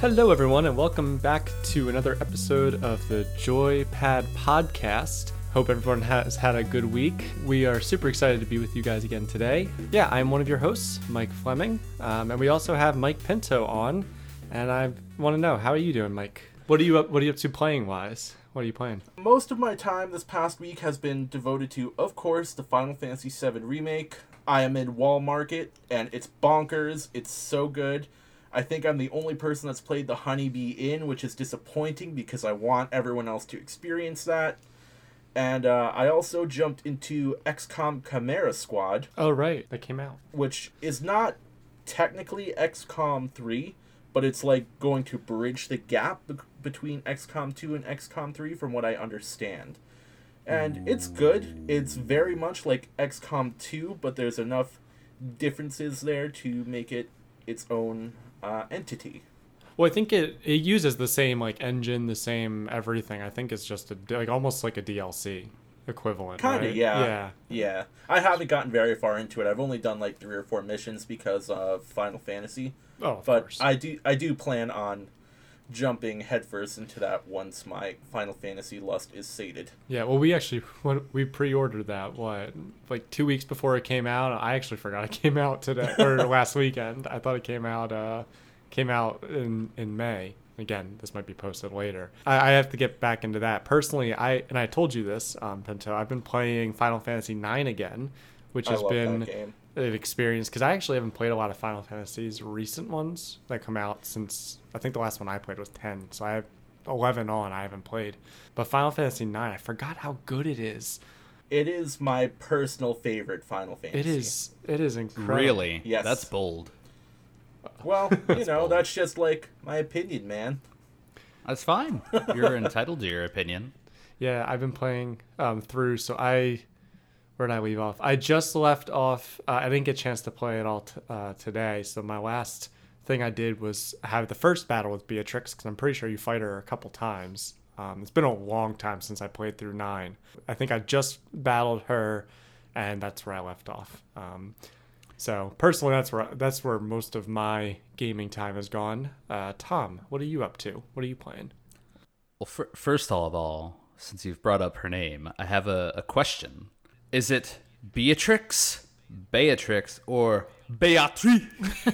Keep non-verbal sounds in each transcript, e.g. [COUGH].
Hello, everyone, and welcome back to another episode of the Joypad Podcast. Hope everyone has had a good week. We are super excited to be with you guys again today. Yeah, I'm one of your hosts, Mike Fleming, um, and we also have Mike Pinto on. And I want to know how are you doing, Mike? What are you up? What are you up to playing wise? What are you playing? Most of my time this past week has been devoted to, of course, the Final Fantasy VII Remake. I am in Wall Market, and it's bonkers. It's so good. I think I'm the only person that's played the Honeybee Inn, which is disappointing because I want everyone else to experience that. And uh, I also jumped into XCOM Chimera Squad, Oh, right, that came out. which is not technically XCOM 3, but it's like going to bridge the gap be- between XCOM 2 and XCOM 3 from what I understand. And it's good. It's very much like XCOM 2, but there's enough differences there to make it its own uh, entity. Well, I think it it uses the same like engine, the same everything. I think it's just a like almost like a DLC equivalent. Kind of, right? yeah. Yeah. Yeah. I haven't gotten very far into it. I've only done like three or four missions because of Final Fantasy. Oh, of but course. I do I do plan on jumping headfirst into that once my Final Fantasy lust is sated. Yeah, well, we actually we pre-ordered that what like two weeks before it came out. I actually forgot it [LAUGHS] came out today [LAUGHS] or last weekend. I thought it came out uh came out in in May. Again, this might be posted later. I, I have to get back into that personally. I and I told you this, um, Pinto. I've been playing Final Fantasy IX again, which I has been that game. an experience because I actually haven't played a lot of Final Fantasies recent ones that come out since I think the last one I played was ten. So I have eleven on. I haven't played, but Final Fantasy nine. I forgot how good it is. It is my personal favorite Final Fantasy. It is. It is incredible. Really? Yes. That's bold. Well, [LAUGHS] you know, bold. that's just like my opinion, man. That's fine. You're entitled to your opinion. [LAUGHS] Yeah, I've been playing um, through. So I, where did I leave off? I just left off. Uh, I didn't get a chance to play it all t- uh, today. So my last thing I did was have the first battle with Beatrix because I'm pretty sure you fight her a couple times. Um, it's been a long time since I played through nine. I think I just battled her, and that's where I left off. Um, so personally, that's where that's where most of my gaming time has gone. Uh, Tom, what are you up to? What are you playing? Well, fir- first of all, since you've brought up her name, I have a, a question. Is it Beatrix, Beatrix, or Beatrice?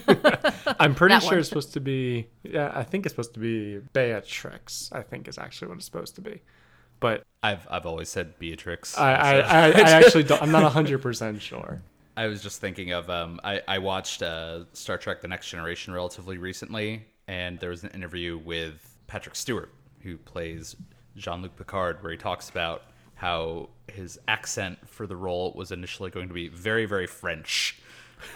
[LAUGHS] I'm pretty sure one. it's supposed to be. Yeah, I think it's supposed to be Beatrix. I think is actually what it's supposed to be. But I've I've always said Beatrix. I, I, I, I [LAUGHS] actually don't. I'm not 100 percent sure. I was just thinking of um, I, I watched uh, Star Trek: The Next Generation relatively recently, and there was an interview with Patrick Stewart, who plays Jean Luc Picard, where he talks about how his accent for the role was initially going to be very, very French.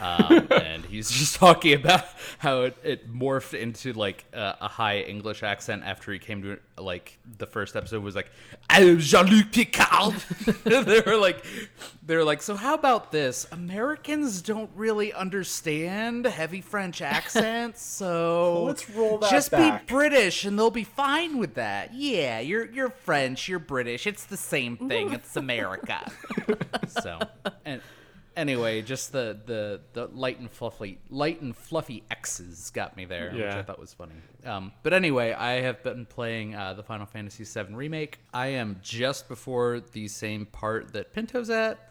Um, and he's [LAUGHS] just talking about how it, it morphed into like a, a high English accent after he came to like the first episode was like I'm Jean-Luc Picard. [LAUGHS] they were like they were like so how about this? Americans don't really understand heavy French [LAUGHS] accents so Let's roll that just back. be British and they'll be fine with that. Yeah you're you're French you're British. It's the same thing. It's America. So and anyway, just the, the the light and fluffy light and fluffy X's got me there, which I thought was funny. Um, but anyway, I have been playing uh, the Final Fantasy VII remake. I am just before the same part that Pinto's at.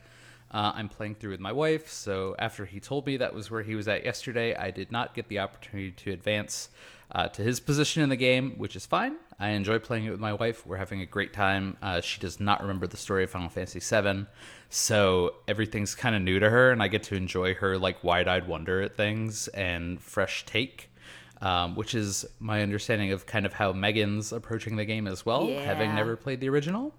Uh, I'm playing through with my wife, so after he told me that was where he was at yesterday, I did not get the opportunity to advance uh, to his position in the game, which is fine. I enjoy playing it with my wife. We're having a great time. Uh, she does not remember the story of Final Fantasy VII, so everything's kind of new to her, and I get to enjoy her like wide-eyed wonder at things and fresh take. Um, which is my understanding of kind of how Megan's approaching the game as well, having never played the original.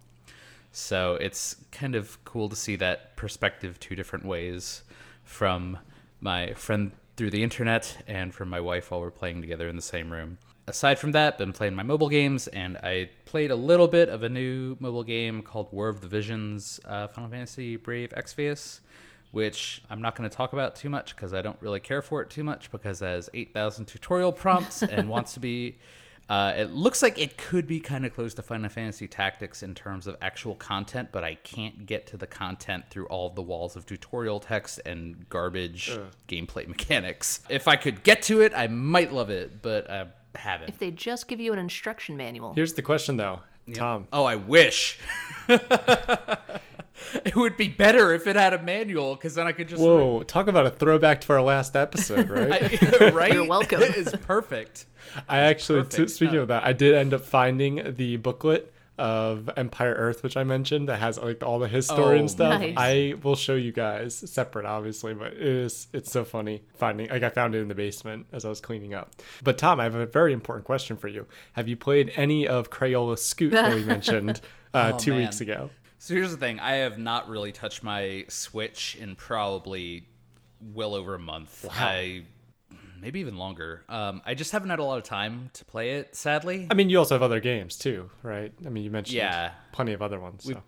So it's kind of cool to see that perspective two different ways from my friend through the internet and from my wife while we're playing together in the same room. Aside from that, been playing my mobile games, and I played a little bit of a new mobile game called War of the Visions, uh, Final Fantasy Brave Exvius, which I'm not going to talk about too much because I don't really care for it too much because it has 8,000 tutorial prompts and [LAUGHS] wants to be Uh, it looks like it could be kind of close to Final Fantasy Tactics in terms of actual content, but I can't get to the content through all the walls of tutorial text and garbage gameplay [LAUGHS] mechanics. If I could get to it, I might love it, but I haven't. If they just give you an instruction manual. Here's the question though, Tom. Oh, I wish. [LAUGHS] [LAUGHS] it would be better if it had a manual, because then I could just. Whoa, talk about a throwback to our last episode, [LAUGHS] right? I, [LAUGHS] right? You're welcome. It's perfect. I actually, t- speaking No. of that, I did end up finding the booklet of Empire Earth, which I mentioned, that has like all the his story Oh, and stuff. nice. I will show you guys separate, obviously, but it is it's so funny finding. Like I found it in the basement as I was cleaning up. But Tom, I have a very important question for you. Have you played any of Crayola Scoot that we mentioned uh, Oh, two man. weeks ago? So here's the thing: I have not really touched my Switch in probably well over a month. I maybe even longer. Um, I just haven't had a lot of time to play it. Sadly, I mean, you also have other games too, right? I mean, you mentioned Yeah. plenty of other ones. So.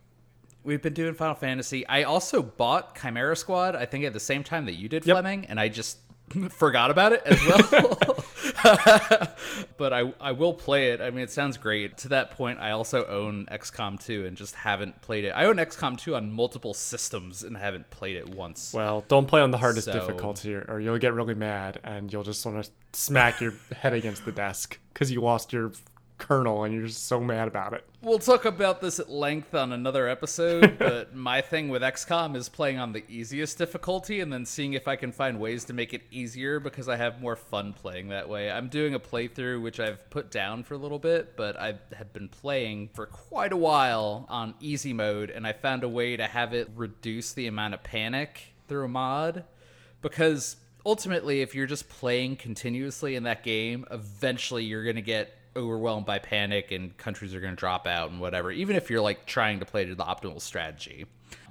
We've been doing Final Fantasy. I also bought Chimera Squad, I think at the same time that you did, Yep. Fleming, and I just [LAUGHS] forgot about it as well. [LAUGHS] but I, I will play it. I mean, it sounds great. To that point, I also own XCOM 2 and just haven't played it. I own XCOM 2 on multiple systems and haven't played it once. Well, don't play on the hardest So- difficulty, or, or you'll get really mad, and you'll just want to smack your [LAUGHS] head against the desk because you lost your colonel, and you're just so mad about it. We'll talk about this at length on another episode, [LAUGHS] but my thing with XCOM is playing on the easiest difficulty and then seeing if I can find ways to make it easier because I have more fun playing that way. I'm doing a playthrough which I've put down for a little bit, but I have been playing for quite a while on easy mode and I found a way to have it reduce the amount of panic through a mod because ultimately if you're just playing continuously in that game eventually you're going to get overwhelmed by panic and countries are going to drop out and whatever even if you're like trying to play to the optimal strategy.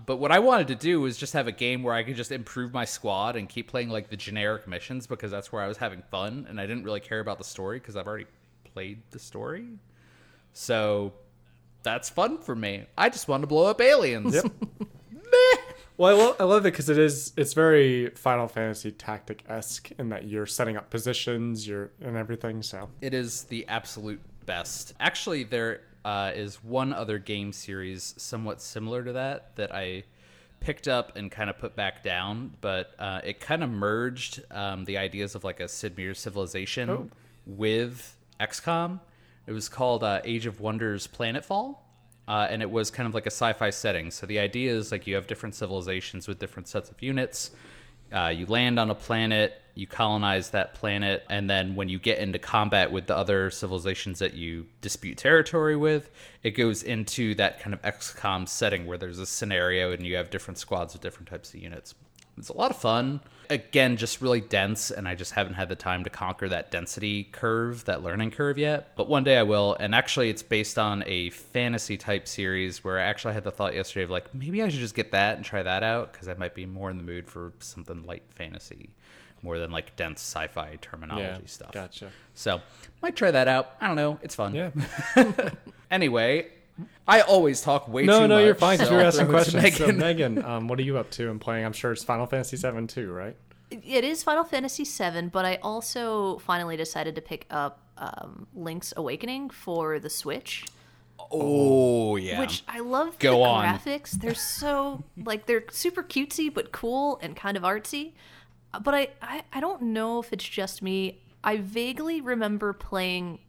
But what i wanted to do was just have a game where i could just improve my squad and keep playing like the generic missions because that's where i was having fun and i didn't really care about the story because i've already played the story. So that's fun for me. I just want to blow up aliens. Yep. [LAUGHS] Well, I, lo- I love it because it is it's very Final Fantasy tactic esque in that you're setting up positions, you're and everything. So It is the absolute best. Actually, there uh, is one other game series somewhat similar to that that I picked up and kind of put back down, but uh, it kind of merged um, the ideas of like a Sid Meier's Civilization Oh. with XCOM. It was called uh, Age of Wonders Planetfall. Uh, and it was kind of like a sci-fi setting. So the idea is like you have different civilizations with different sets of units. Uh, you land on a planet, you colonize that planet, and then when you get into combat with the other civilizations that you dispute territory with, it goes into that kind of XCOM setting where there's a scenario and you have different squads with different types of units. It's a lot of fun. Again, just really dense, and I just haven't had the time to conquer that density curve, that learning curve yet. But one day I will. And actually, it's based on a fantasy type series where I actually had the thought yesterday of like, maybe I should just get that and try that out because I might be more in the mood for something light fantasy more than like dense sci fi terminology yeah, stuff. gotcha. So, might try that out. I don't know. It's fun. Yeah. [LAUGHS] Anyway, I always talk way No, too no, much. you're fine. so we were I'll asking throw it to questions. So, Megan. Megan, um, what are you up to and playing? I'm sure it's Final Fantasy VII too, right? It is Final Fantasy VII, but I also finally decided to pick up um, Link's Awakening for the Switch, Oh yeah. which I love. Go the on. graphics. They're so [LAUGHS] like they're super cutesy but cool and kind of artsy. But I, I I don't know if it's just me. I vaguely remember playing.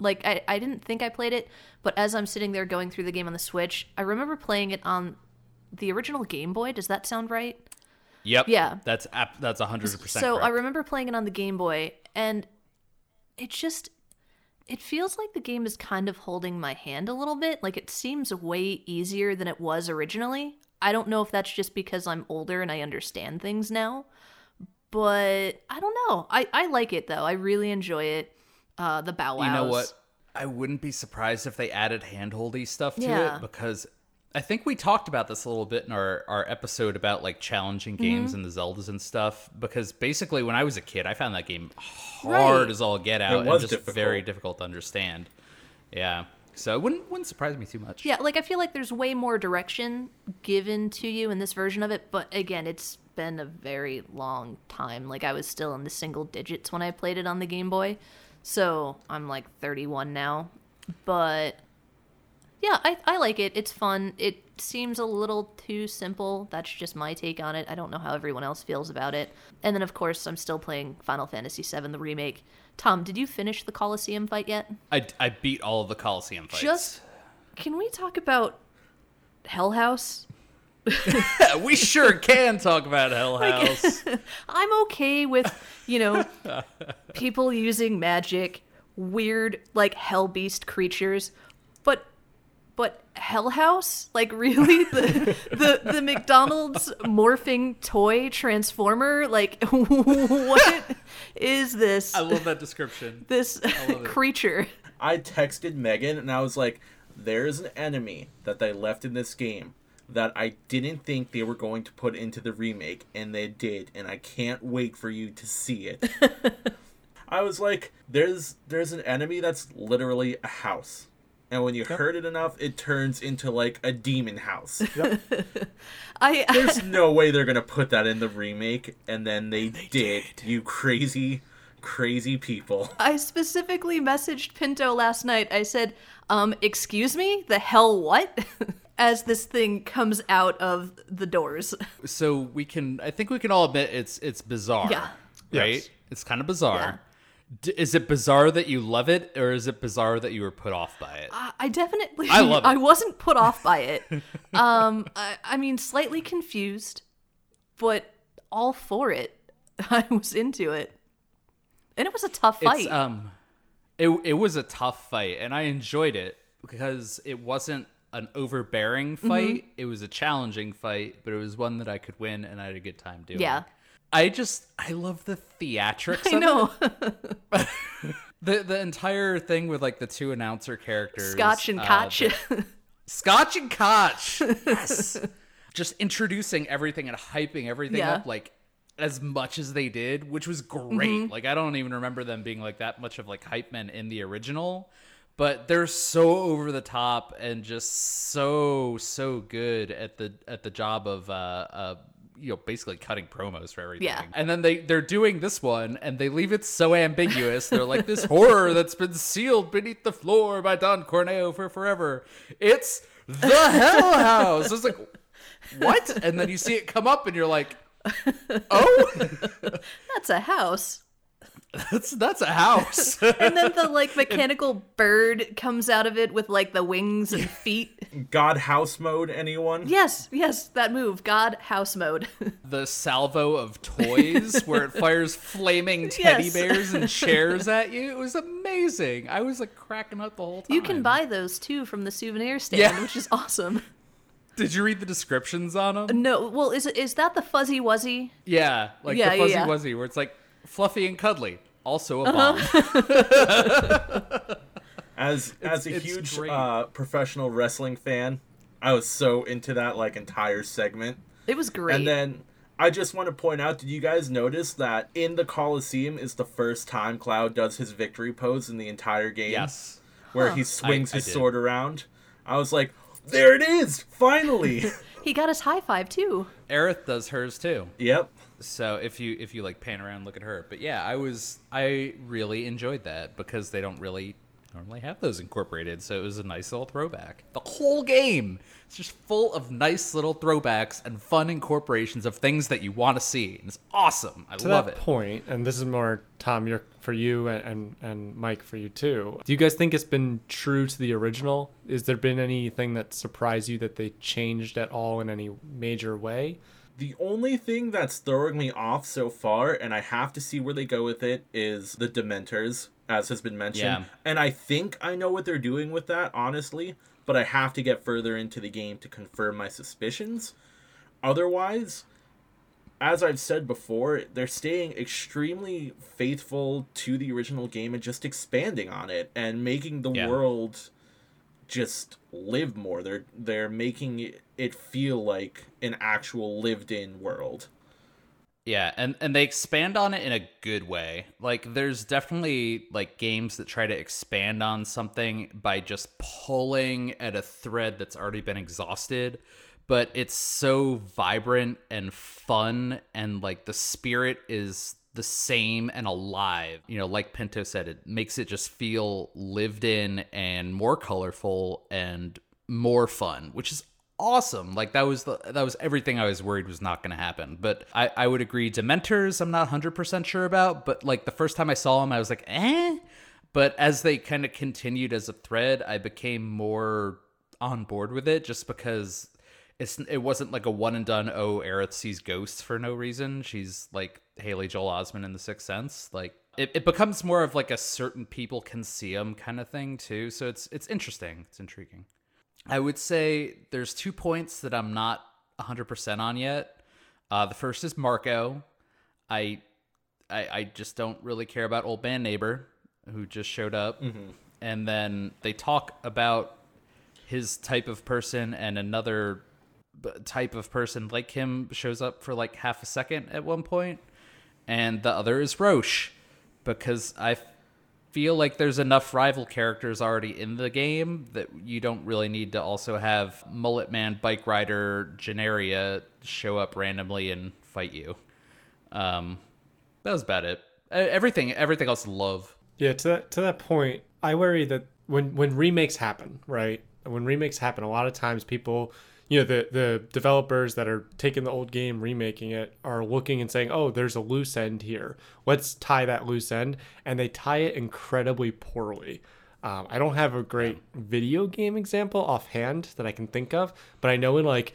Like I, I didn't think I played it, but as I'm sitting there going through the game on the Switch, I remember playing it on the original Game Boy. Does that sound right? Yep. Yeah. That's ap- that's hundred percent. So I remember playing it on the Game Boy, and it just it feels like the game is kind of holding my hand a little bit. Like it seems way easier than it was originally. I don't know if that's just because I'm older and I understand things now, but I don't know. I I like it though. I really enjoy it. Uh, the bow wows. You know what? I wouldn't be surprised if they added handholdy stuff to Yeah. it because I think we talked about this a little bit in our, our episode about like challenging games and the Zeldas and stuff. Because basically, when I was a kid, I found that game hard Right. as all get out It was and just difficult. very difficult to understand. Yeah, so it wouldn't wouldn't surprise me too much. Yeah, like I feel like there's way more direction given to you in this version of it, but again, it's been a very long time. Like I was still in the single digits when I played it on the Game Boy. So, I'm like 31 now. But yeah, I I like it. It's fun. It seems a little too simple. That's just my take on it. I don't know how everyone else feels about it. And then of course, I'm still playing Final Fantasy VII the remake Tom, did you finish the Coliseum fight yet? I, I beat all of the Coliseum fights. Just can we talk about Hell House? [LAUGHS] we sure can talk about Hell [LAUGHS] House. [LAUGHS] I'm okay with, you know, people using magic, weird like hell beast creatures, but but Hell House, like really the the the McDonald's morphing toy transformer, like what is this I love that description. this creature? I texted Megan and I was like, there's an enemy that they left in this game that I didn't think they were going to put into the remake, and they did, and I can't wait for you to see it. [LAUGHS] I was like, there's there's an enemy that's literally a house. And when you hurt it enough, it turns into like a demon house. [LAUGHS] I [LAUGHS] There's no way they're gonna put that in the remake, and then they, did. You crazy, crazy people. I specifically messaged Pinto last night. I said, um, excuse me, the hell what? As this thing comes out of the doors. So we can, I think we can all admit it's it's bizarre. Yeah. Right. Yes. It's kind of bizarre. Yeah. D- is it bizarre that you love it, or is it bizarre that you were put off by it? I I definitely I love it. I wasn't put off by [LAUGHS] it. Um I, I mean slightly confused, but all for it. [LAUGHS] I was into it. And it was a tough fight. It's um, it it was a tough fight, and I enjoyed it because it wasn't an overbearing Mm-hmm. fight. It was a challenging fight, but it was one that I could win, and I had a good time doing. Yeah. I just I love the theatrics. I know. [LAUGHS] the the entire thing with like the two announcer characters, Scotch and uh, Kotch. the- [LAUGHS] Scotch and Kotch. Yes. [LAUGHS] just introducing everything and hyping everything Yeah. up like as much as they did, which was great. Mm-hmm. Like I don't even remember them being like that much of like hype men in the original, but they're so over the top and just so so good at the at the job of uh uh you know basically cutting promos for everything. Yeah. And then they they're doing this one and they leave it so ambiguous. They're like this horror that's been sealed beneath the floor by Don Corneo for forever. It's the Hell House. It's like what? And then you see it come up and you're like, "Oh, [LAUGHS] That's a house. That's that's a house." [LAUGHS] And then the like [LAUGHS] mechanical bird comes out of it with like the wings and [LAUGHS] feet. God house mode, anyone? Yes, yes, that move. God house mode. the salvo of toys where it fires flaming teddy Yes. bears and chairs at you. It was amazing. I was like cracking up the whole time. You can buy those too from the souvenir stand, Yeah. which is awesome. Did you read the descriptions on them? No, well, is it is that the fuzzy wuzzy? Yeah, like Yeah, the fuzzy yeah. wuzzy, where it's like fluffy and cuddly. Also a Uh-huh. bomb. [LAUGHS] As as a it's huge uh, professional wrestling fan, I was so into that like entire segment. It was great. And then I just want to point out: Did you guys notice that in the Coliseum is the first time Cloud does his victory pose in the entire game? yes. where he swings I his did. sword around. I was like, there it is, finally. [LAUGHS] he got his high five too. Aerith does hers too. yep. So if you if you like pan around look at her, but yeah, I was I really enjoyed that because they don't really normally have those incorporated, so it was a nice little throwback. The whole game is just full of nice little throwbacks and fun incorporations of things that you want to see, and it's awesome. I to love that it. point, and this is more Tom, you're for you and, and and Mike for you too. Do you guys think it's been true to the original? Is there been anything that surprised you that they changed at all in any major way? The only thing that's throwing me off so far, and I have to see where they go with it, is the Dementors, as has been mentioned. Yeah. And I think I know what they're doing with that, honestly, but I have to get further into the game to confirm my suspicions. Otherwise, as I've said before, they're staying extremely faithful to the original game and just expanding on it and making the Yeah. world just live more. They're they're making it feel like an actual lived-in world. Yeah, and and they expand on it in a good way. Like there's definitely like games that try to expand on something by just pulling at a thread that's already been exhausted, but it's so vibrant and fun and like the spirit is the same and alive. You know, like Pinto said, it makes it just feel lived in and more colorful and more fun, which is awesome. Like that was the that was everything I was worried was not going to happen. But I I would agree. Dementors, I'm not 100 percent sure about. But like the first time I saw them, I was like, eh. But as they kind of continued as a thread, I became more on board with it, just because it's it wasn't like a one and done. Oh, Aerith sees ghosts for no reason. She's like Haley Joel Osment in The Sixth Sense. Like it, it becomes more of like a certain people can see him kind of thing too. So it's it's interesting. It's intriguing. I would say there's two points that I'm not 100% on yet. Uh, the first is Marco. I, I I just don't really care about old band neighbor who just showed up, and then they talk about his type of person and another type of person like him shows up for like half a second at one point, and the other is Roche because I feel like there's enough rival characters already in the game that you don't really need to also have Mullet Man, Bike Rider, Genaria show up randomly and fight you. Um, that was about it. Everything, everything else, love. Yeah, to that to that point, I worry that when when remakes happen, right? When remakes happen, a lot of times people, you know, the the developers that are taking the old game, remaking it, are looking and saying, "Oh, there's a loose end here. Let's tie that loose end," and they tie it incredibly poorly. Um, I don't have a great video game example offhand that I can think of, but I know in like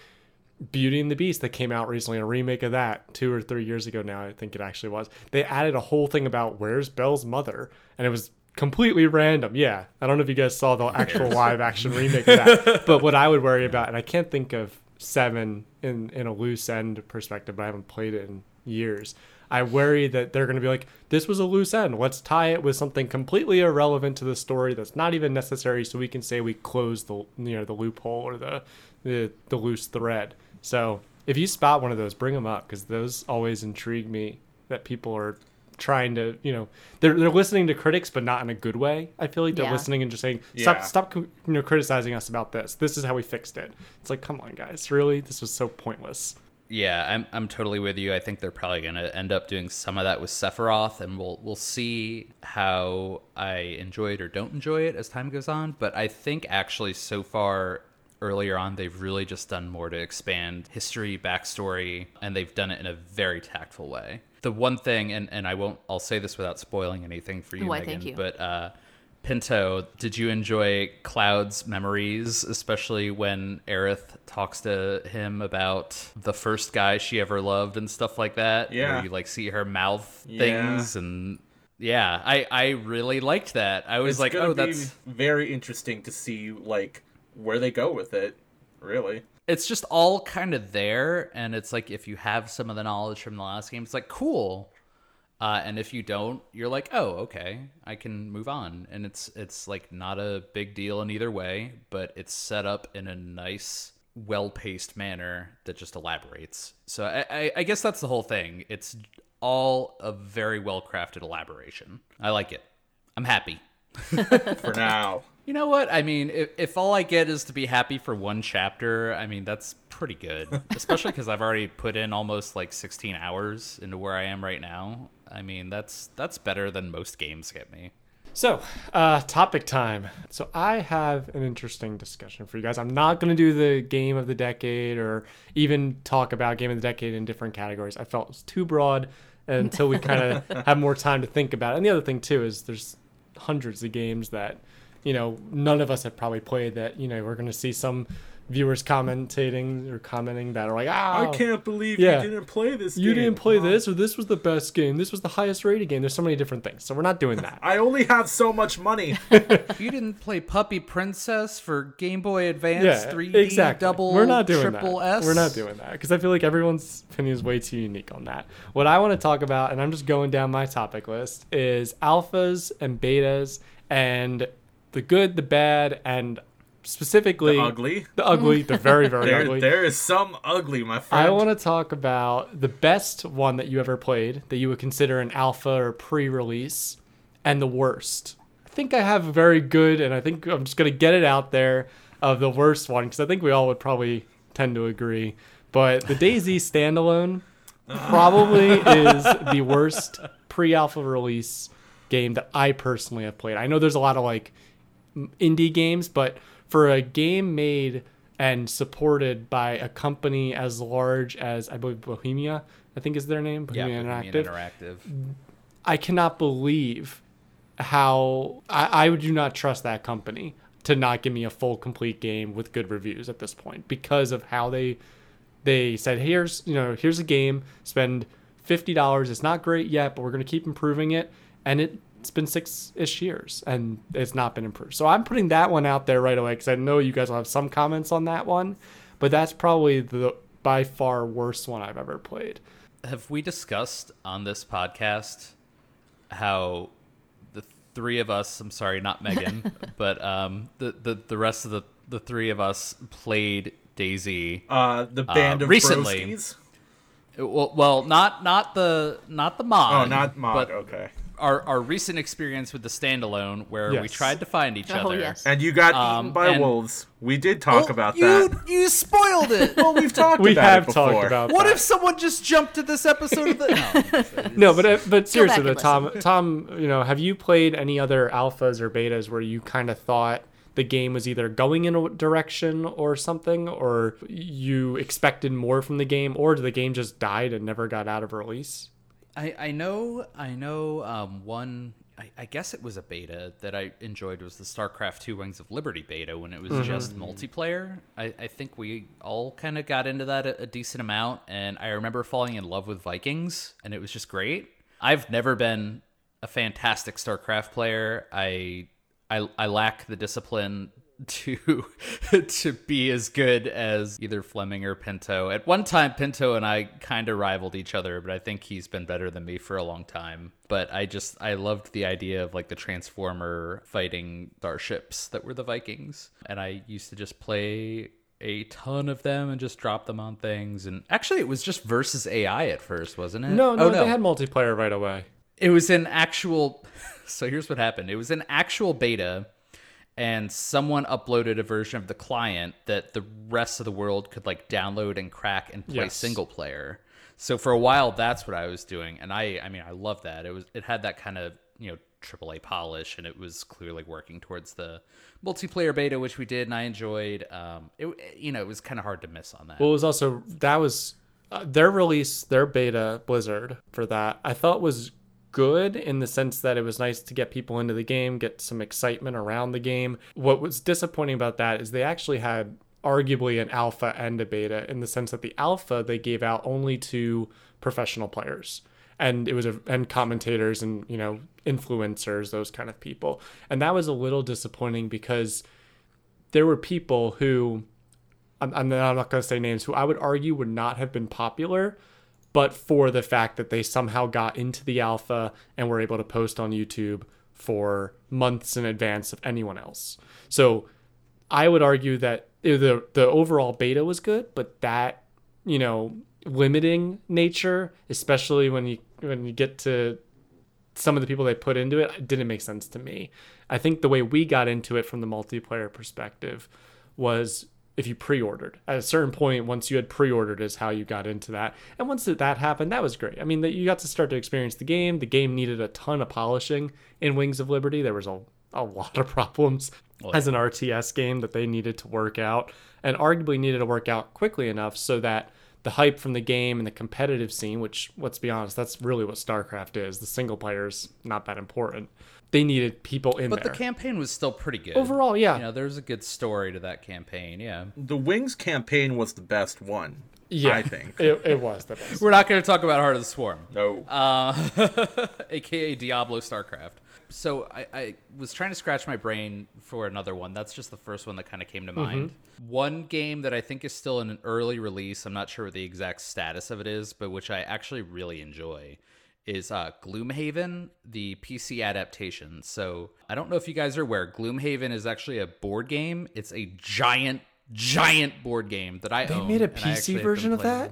Beauty and the Beast that came out recently, a remake of that two or three years ago now, I think it actually was. They added a whole thing about where's Belle's mother, and it was completely random. Yeah, I don't know if you guys saw the actual [LAUGHS] live action remake of that, [LAUGHS] but what I would worry about, and I can't think of seven in in a loose end perspective, but I haven't played it in years. I worry that they're going to be like, this was a loose end. Let's tie it with something completely irrelevant to the story that's not even necessary, so we can say we closed the you know the loophole or the the, the loose thread. So if you spot one of those, bring them up because those always intrigue me. That people are trying to you know they're they're listening to critics, but not in a good way. I feel like they're Yeah. listening and just saying, stop Yeah. stop you know criticizing us about this. This is how we fixed it. It's like, come on, guys, really? This was so pointless. Yeah, I'm I'm totally with you. I think they're probably gonna end up doing some of that with Sephiroth, and we'll we'll see how I enjoy it or don't enjoy it as time goes on. But I think actually so far earlier on they've really just done more to expand history, backstory, and they've done it in a very tactful way. The one thing, and, and I won't I'll say this without spoiling anything for you, Why, Megan, thank you. but uh Pinto, did you enjoy Cloud's memories, especially when Aerith talks to him about the first guy she ever loved and stuff like that? Yeah. Where you like see her mouth Yeah. things and yeah, I I really liked that. I was It's like, oh, that's very interesting to see like where they go with it. Really. It's just all kind of there and it's like if you have some of the knowledge from the last game, it's like cool. Uh, and if you don't, you're like, oh, okay, I can move on, and it's it's like not a big deal in either way, but it's set up in a nice, well-paced manner that just elaborates. So I, I, I guess that's the whole thing. It's all a very well-crafted elaboration. I like it. I'm happy. [LAUGHS] For now. You know what? I mean, if, if all I get is to be happy for one chapter, I mean, that's pretty good. [LAUGHS] Especially because I've already put in almost like 16 hours into where I am right now. I mean, that's that's better than most games get me. So, uh, topic time. So, I have an interesting discussion for you guys. I'm not going to do the game of the decade or even talk about game of the decade in different categories. I felt it was too broad until we kind of [LAUGHS] have more time to think about it. And the other thing, too, is there's hundreds of games that, you know, none of us have probably played that, you know, we're going to see some viewers commentating or commenting that are like, ah, oh, I can't believe Yeah. didn't play this you didn't play this, or this was the best game, this was the highest rated game. There's so many different things. So, we're not doing that. [LAUGHS] I only have so much money. [LAUGHS] [LAUGHS] You didn't play Puppy Princess for Game Boy Advance yeah, 3D exactly. double We're not doing triple that. S. We're not doing that because I feel like everyone's opinion is way too unique on that. What I want to talk about, and I'm just going down my topic list, is alphas and betas and the good, the bad, and specifically The ugly. the ugly, the very, very There, ugly. there is some ugly, my friend. I want to talk about the best one that you ever played that you would consider an alpha or pre-release, and the worst. I think I have a very good, and I think I'm just gonna get it out there of the worst one because I think we all would probably tend to agree. But the DayZ [LAUGHS] standalone [LAUGHS] probably is the worst pre-alpha release game that I personally have played. I know there's a lot of like indie games, but for a game made and supported by a company as large as I believe Bohemia, I think is their name, Yeah, Bohemia Bohemian Interactive. Interactive. I cannot believe how I, I do not trust that company to not give me a full complete game with good reviews at this point because of how they they said here's you know here's a game spend fifty dollars it's not great yet but we're gonna keep improving it and it's been six ish years and it's not been improved so I'm putting that one out there right away because I know you guys will have some comments on that one but that's probably the by far worst one I've ever played. Have we discussed on this podcast how the three of us, I'm sorry, not Megan, [LAUGHS] but um, the, the, the rest of the, the three of us played DayZ. Uh, the band of recently- broskies? Well, well, not not the not the mod. Oh, not mod. But okay. Our, our recent experience with the standalone where we tried to find each Oh, other. yes. And you got Um, eaten by and- wolves. We did talk Oh, about you, that. You spoiled it. Well, we've talked We about have it before. talked about What that. if someone just jumped to this episode of the? [LAUGHS] No, but uh, but seriously, though, Tom, Tom, you know, have you played any other alphas or betas where you kind of thought the game was either going in a direction or something, or you expected more from the game, or the game just died and never got out of release? I, I know I know um, one I, I guess it was a beta that I enjoyed was the StarCraft Two Wings of Liberty beta when it was just multiplayer. I, I think we all kind of got into that a, a decent amount, and I remember falling in love with Vikings, and it was just great. I've never been a fantastic StarCraft player. I I, I lack the discipline to [LAUGHS] to be as good as either Fleming or Pinto. At one time, Pinto and I kind of rivaled each other, but I think he's been better than me for a long time. But I just I loved the idea of like the Transformer fighting starships that were the Vikings, and I used to just play a ton of them and just drop them on things. And actually, it was just versus AI at first, wasn't it? No, no, Oh, they had multiplayer right away. it was an actual [LAUGHS] so here's what happened it was an actual beta and someone uploaded a version of the client that the rest of the world could like download and crack and play Yes. single player so for a while that's what i was doing and i i mean i love that it was it had that kind of you know AAA polish, and it was clearly working towards the multiplayer beta, which we did, and I enjoyed. Um, it you know it was kind of hard to miss on that. Well, it was also that was uh, their release, their beta Blizzard for that. I thought was good in the sense that it was nice to get people into the game, get some excitement around the game. What was disappointing about that is they actually had arguably an alpha and a beta in the sense that the alpha they gave out only to professional players and it was a, and commentators and you know influencers those kind of people and that was a little disappointing because there were people who I'm, I'm not going to say names who I would argue would not have been popular, but for the fact that they somehow got into the alpha and were able to post on YouTube for months in advance of anyone else. So I would argue that the the overall beta was good, but that you know limiting nature, especially when you when you get to some of the people they put into it, it didn't make sense to me. I think the way we got into it from the multiplayer perspective was if you pre-ordered. At a certain point once you had pre-ordered is how you got into that. And once that happened that was great. I mean that you got to start to experience the game. The game needed a ton of polishing in wings of liberty. There was a, a lot of [LAUGHS] problems oh, as an rts game that they needed to work out and arguably needed to work out quickly enough so that the hype from the game and the competitive scene which let's be honest that's really what starcraft is. The single player's not that important they needed people in but there the campaign was still pretty good overall yeah You know, there's a good story to that campaign. Yeah. The Wings campaign was the best one. yeah I think. [LAUGHS] it, it was the best We're not going to talk about Heart of the Swarm. No. uh, [LAUGHS] aka Diablo StarCraft. So I, I was trying to scratch my brain for another one. That's just the first one that kind of came to mind. One game that I think is still in an early release. I'm not sure what the exact status of it is, but which I actually really enjoy is uh, Gloomhaven, the PC adaptation. So I don't know if you guys are aware, Gloomhaven is actually a board game. It's a giant, giant board game that I They own, made a PC version of that?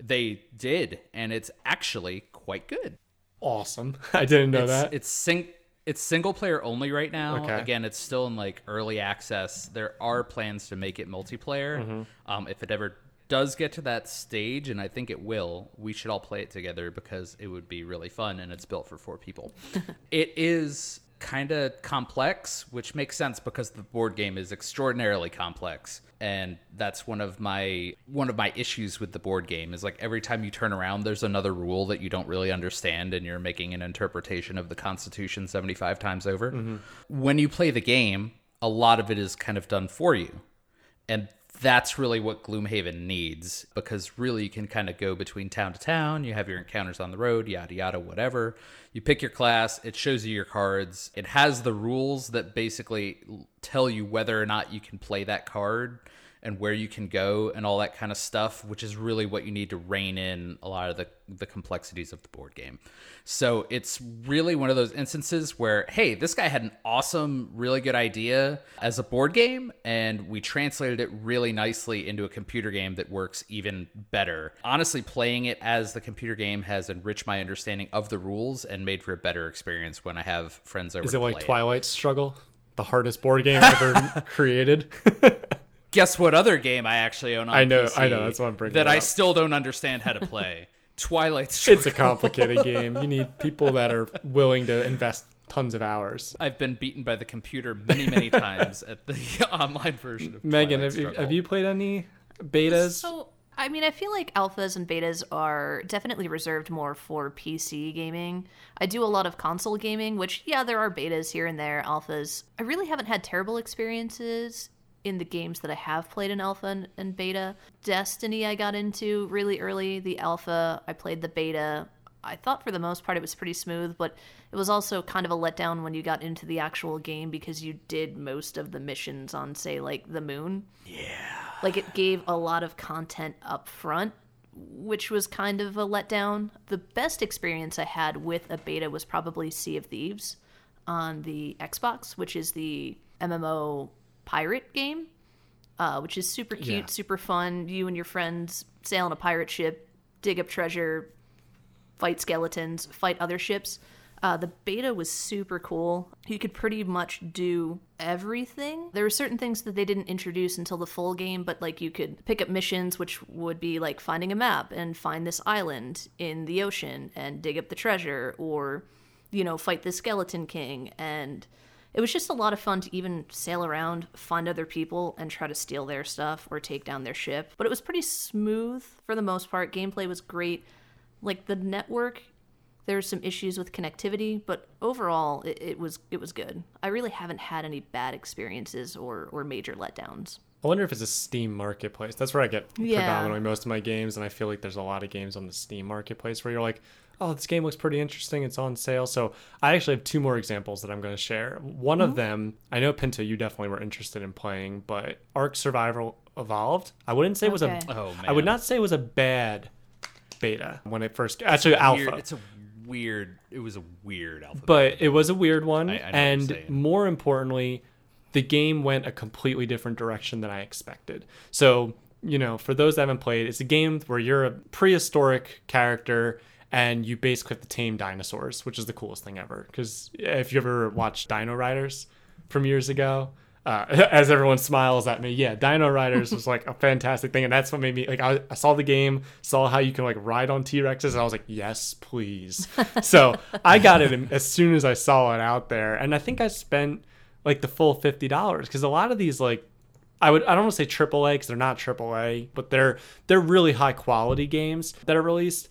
They did, and it's actually quite good. awesome [LAUGHS] i didn't know it's, that It's sing it's single player only right now. Okay. Again, it's still in like early access. There are plans to make it multiplayer. Mm-hmm. Um, if it ever does get to that stage, and I think it will, we should all play it together because it would be really fun and it's built for four people. [LAUGHS] it is kind of complex, which makes sense because the board game is extraordinarily complex. And that's one of my one of my issues with the board game is like every time you turn around there's another rule that you don't really understand and you're making an interpretation of the constitution 75 times over. Mm-hmm. When you play the game, a lot of it is kind of done for you. And that's really what Gloomhaven needs because really you can kind of go between town to town. You have your encounters on the road, yada yada, whatever. You pick your class, it shows you your cards. It has the rules that basically tell you whether or not you can play that card and where you can go and all that kind of stuff, which is really what you need to rein in a lot of the, the complexities of the board game. So it's really one of those instances where, hey, this guy had an awesome, really good idea as a board game, and we translated it really nicely into a computer game that works even better. Honestly, playing it as the computer game has enriched my understanding of the rules and made for a better experience when I have friends over Is it like Twilight Struggle, the hardest board game ever [LAUGHS] created? [LAUGHS] Guess what other game I actually own on I know- PC I know, that's why I'm bringing that it I up. still don't understand how to play. [LAUGHS] Twilight Struggle. it's a complicated [LAUGHS] game. You need people that are willing to invest tons of hours. I've been beaten by the computer many, many times at the [LAUGHS] online version of Megan, Twilight have you, have you played any betas? So, I mean, I feel like alphas and betas are definitely reserved more for PC gaming. I do a lot of console gaming, which, yeah, there are betas here and there, alphas. I really haven't had terrible experiences in the games that I have played in alpha and, and beta. Destiny, I got into really early. The alpha, I played the beta. I thought for the most part it was pretty smooth, but it was also kind of a letdown when you got into the actual game because you did most of the missions on, say, like the moon. Yeah. Like it gave a lot of content up front, which was kind of a letdown. The best experience I had with a beta was probably Sea of Thieves on the Xbox, which is the MMO pirate game, uh, which is super cute, Yeah. super fun. You and your friends sail on a pirate ship, dig up treasure, fight skeletons, fight other ships. Uh, the beta was super cool. You could pretty much do everything. There were certain things that they didn't introduce until the full game, but like you could pick up missions, which would be like finding a map and find this island in the ocean and dig up the treasure, or, you know, fight the skeleton king. And it was just a lot of fun to even sail around, find other people, and try to steal their stuff or take down their ship. But it was pretty smooth for the most part. Gameplay was great. Like the network, there were some issues with connectivity, but overall, it, it was it was good. I really haven't had any bad experiences or or major letdowns. I wonder if it's a Steam marketplace. That's where I get Yeah. predominantly most of my games, and I feel like there's a lot of games on the Steam marketplace where you're like, oh, this game looks pretty interesting. It's on sale. So I actually have two more examples that I'm going to share. One Mm-hmm. of them, I know Pinto, you definitely were interested in playing, but Ark Survival Evolved. I wouldn't say it was a. Oh, man. I would not say it was a bad beta when it first actually alpha. Weird, it's a weird. It was a weird alpha. but it was a weird one I- I know what you're and more importantly the game went a completely different direction than i expected so you know for those that haven't played it's a game where you're a prehistoric character and you basically have to tame dinosaurs which is the coolest thing ever because if you ever watched dino riders from years ago uh, [LAUGHS] as everyone smiles at me, yeah, Dino Riders was like a fantastic thing, and that's what made me like. I, I saw the game, saw how you can like ride on T Rexes, and I was like, yes, please. [LAUGHS] so I got it as soon as I saw it out there, and I think I spent like the full fifty dollars because a lot of these like I would I don't want to say AAA because they're not AAA, but they're they're really high quality games that are released.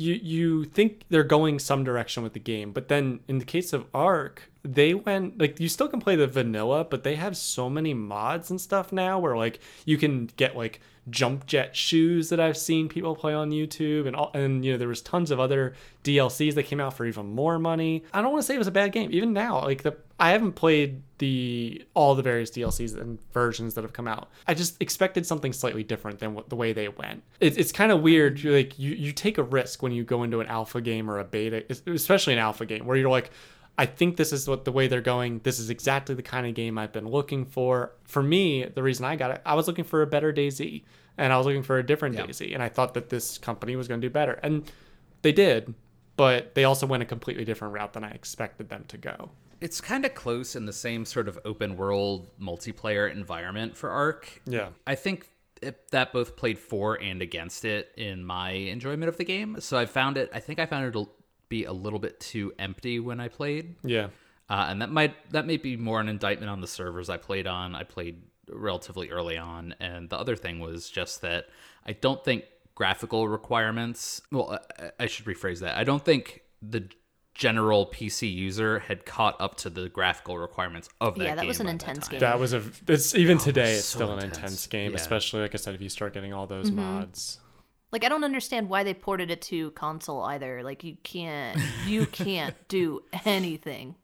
You you think they're going some direction with the game, but then in the case of Ark, they went like you still can play the vanilla, but they have so many mods and stuff now where like you can get like jump jet shoes that I've seen people play on YouTube and all and you know there was tons of other DLCs that came out for even more money. I don't want to say it was a bad game. Even now, like the I haven't played the all the various DLCs and versions that have come out. I just expected something slightly different than what the way they went. It's it's kind of weird. You're like you you take a risk when you go into an alpha game or a beta, especially an alpha game where you're like I think this is what the way they're going. This is exactly the kind of game I've been looking for. For me, the reason I got it, I was looking for a better DayZ, and I was looking for a different Yeah. DayZ, and I thought that this company was going to do better, and they did, but they also went a completely different route than I expected them to go. it's kind of close in the same sort of open world multiplayer environment for Ark. Yeah. I think it, that both played for and against it in my enjoyment of the game. So I found it. I think I found it to be a little bit too empty when I played. Yeah. uh, and that might that may be more an indictment on the servers I played on. I played relatively early on, and the other thing was just that I don't think graphical requirements. Well, I, I should rephrase that. I don't think the general PC user had caught up to the graphical requirements of that Yeah, that game was an intense time. game. That was a. It's even today. It's so still an intense. intense game, Yeah. especially like I said, if you start getting all those mods. Like I don't understand why they ported it to console either. Like you can't you [LAUGHS] can't do anything.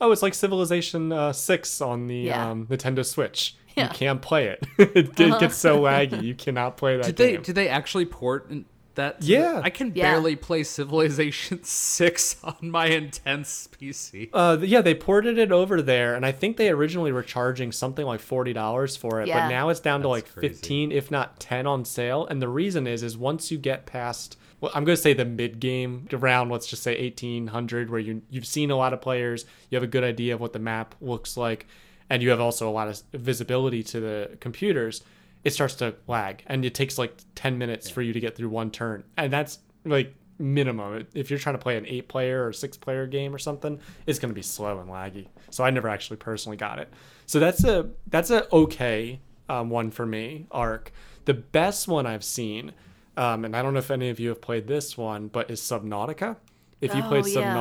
Oh, it's like Civilization uh, Six on the Yeah. um, Nintendo Switch. Yeah. You can't play it. [LAUGHS] it get- gets so laggy. You cannot play that Did they game. did they actually port that? Yeah. the- I can Yeah. barely play Civilization [LAUGHS] Six on my intense PC. Uh, yeah, they ported it over there, and I think they originally were charging something like forty dollars for it, Yeah. but now it's down to like crazy. fifteen, if not ten, on sale. And the reason is, is once you get past, well, I'm going to say the mid game around, let's just say eighteen hundred, where you you've seen a lot of players, you have a good idea of what the map looks like, and you have also a lot of visibility to the computers. It starts to lag, and it takes like ten minutes for you to get through one turn, and that's like minimum. If you're trying to play an eight player or six player game or something, it's going to be slow and laggy. So I never actually personally got it. So that's a that's a okay um, one for me. Arc. The best one I've seen, um, and I don't know if any of you have played this one, but is Subnautica. If you Oh, played yeah.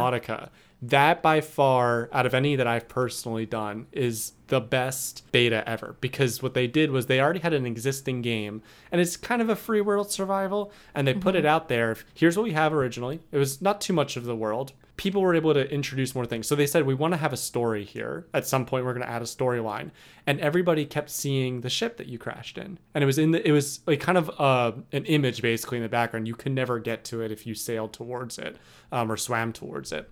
That by far out of any that I've personally done is the best beta ever. Because what they did was they already had an existing game and it's kind of a free world survival and they put it out there. Here's what we have originally. It was not too much of the world. People were able to introduce more things. So they said we want to have a story here. At some point we're going to add a storyline. And everybody kept seeing the ship that you crashed in. And it was in the it was like kind of uh, an image basically in the background. You could never get to it if you sailed towards it um, or swam towards it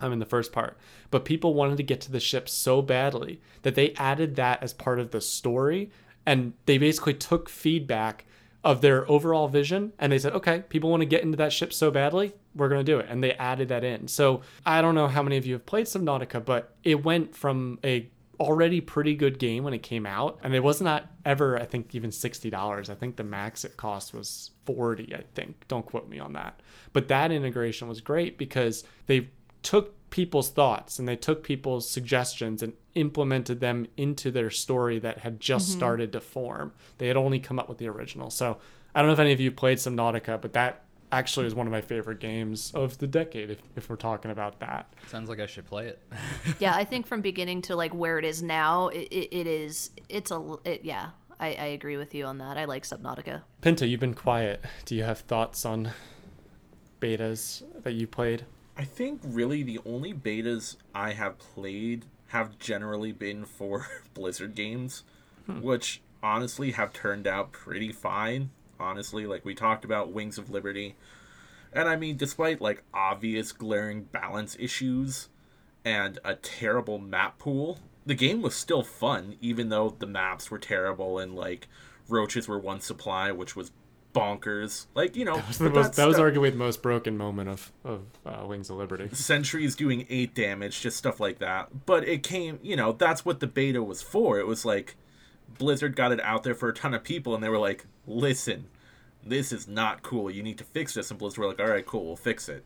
um, in the first part. But people wanted to get to the ship so badly that they added that as part of the story. And they basically took feedback of their overall vision and they said, okay, people want to get into that ship so badly, we're going to do it. And they added that in. So I don't know how many of you have played Subnautica, but it went from a already pretty good game when it came out and it was not ever i think even $60 i think the max it cost was 40 i think don't quote me on that but that integration was great because they took people's thoughts and they took people's suggestions and implemented them into their story that had just mm-hmm. started to form they had only come up with the original so i don't know if any of you played Subnautica, but that actually is one of my favorite games of the decade if, if we're talking about that Sounds like I should play it. [LAUGHS] Yeah, I think from beginning to like where it is now, it, it, it is it's a it, yeah. I, I agree with you on that. I like Subnautica. Pinto, you've been quiet. Do you have thoughts on betas that you played? I think really the only betas I have played have generally been for [LAUGHS] Blizzard games, hmm. which honestly have turned out pretty fine. Honestly, like we talked about Wings of Liberty. And I mean, despite like obvious glaring balance issues and a terrible map pool, the game was still fun, even though the maps were terrible and like roaches were one supply, which was bonkers. Like, you know, That was, the most, that was arguably the most broken moment of, of uh, Wings of Liberty. [LAUGHS] sentries doing eight damage, just stuff like that. But it came, you know, that's what the beta was for. It was like Blizzard got it out there for a ton of people, and they were like, listen, this is not cool. You need to fix this. And Blizzard were like, all right, cool, we'll fix it.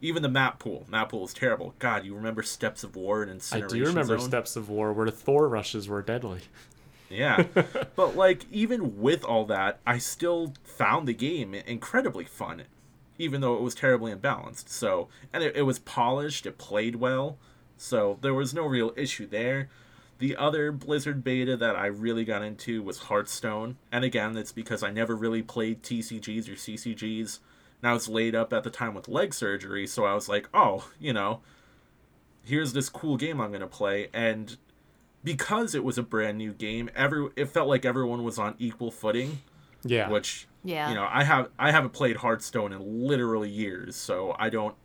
Even the map pool. Map pool is terrible. God, you remember Steps of War and Incineration I do remember Zone? Steps of War where the Thor rushes were deadly. Yeah. [LAUGHS] but like even with all that, I still found the game incredibly fun, even though it was terribly imbalanced. So and it, it was polished, it played well, so there was no real issue there. The other Blizzard beta that I really got into was Hearthstone, and again, it's because I never really played TCGs or CCGs, and I was laid up at the time with leg surgery, so I was like, oh, you know, here's this cool game I'm gonna play, and because it was a brand new game, every it felt like everyone was on equal footing, Yeah. which Yeah. you know I have I haven't played Hearthstone in literally years, so I don't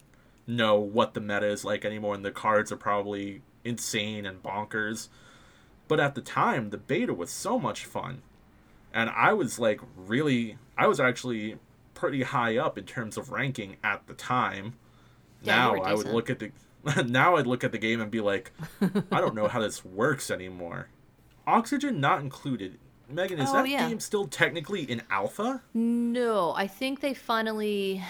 know what the meta is like anymore, and the cards are probably insane and bonkers. But at the time, the beta was so much fun, and I was like really I was actually pretty high up in terms of ranking at the time. Yeah, now I would look at the [LAUGHS] now I'd look at the game and be like, [LAUGHS] I don't know how this works anymore. Oxygen not included. Megan, is Oh, that yeah. game still technically in alpha? No, I think they finally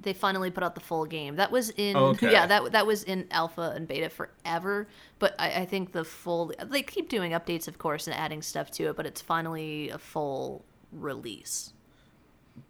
they finally put out the full game. That was in [LAUGHS] Okay. yeah that that was in alpha and beta forever. But I, I think the full they keep doing updates, of course, and adding stuff to it. But it's finally a full release.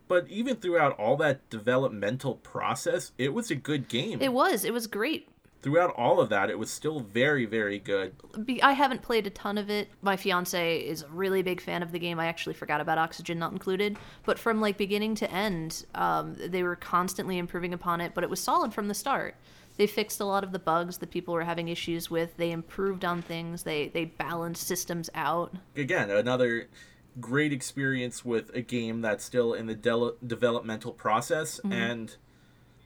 But even throughout all that developmental process, it was a good game. It was it was great. throughout all of that, it was still very, very good. I haven't played a ton of it. My fiance is a really big fan of the game. I actually forgot about Oxygen Not Included. But from like beginning to end, um, they were constantly improving upon it. But it was solid from the start. They fixed a lot of the bugs that people were having issues with. They improved on things. They they balanced systems out. Again, another great experience with a game that's still in the del- developmental process Mm-hmm. and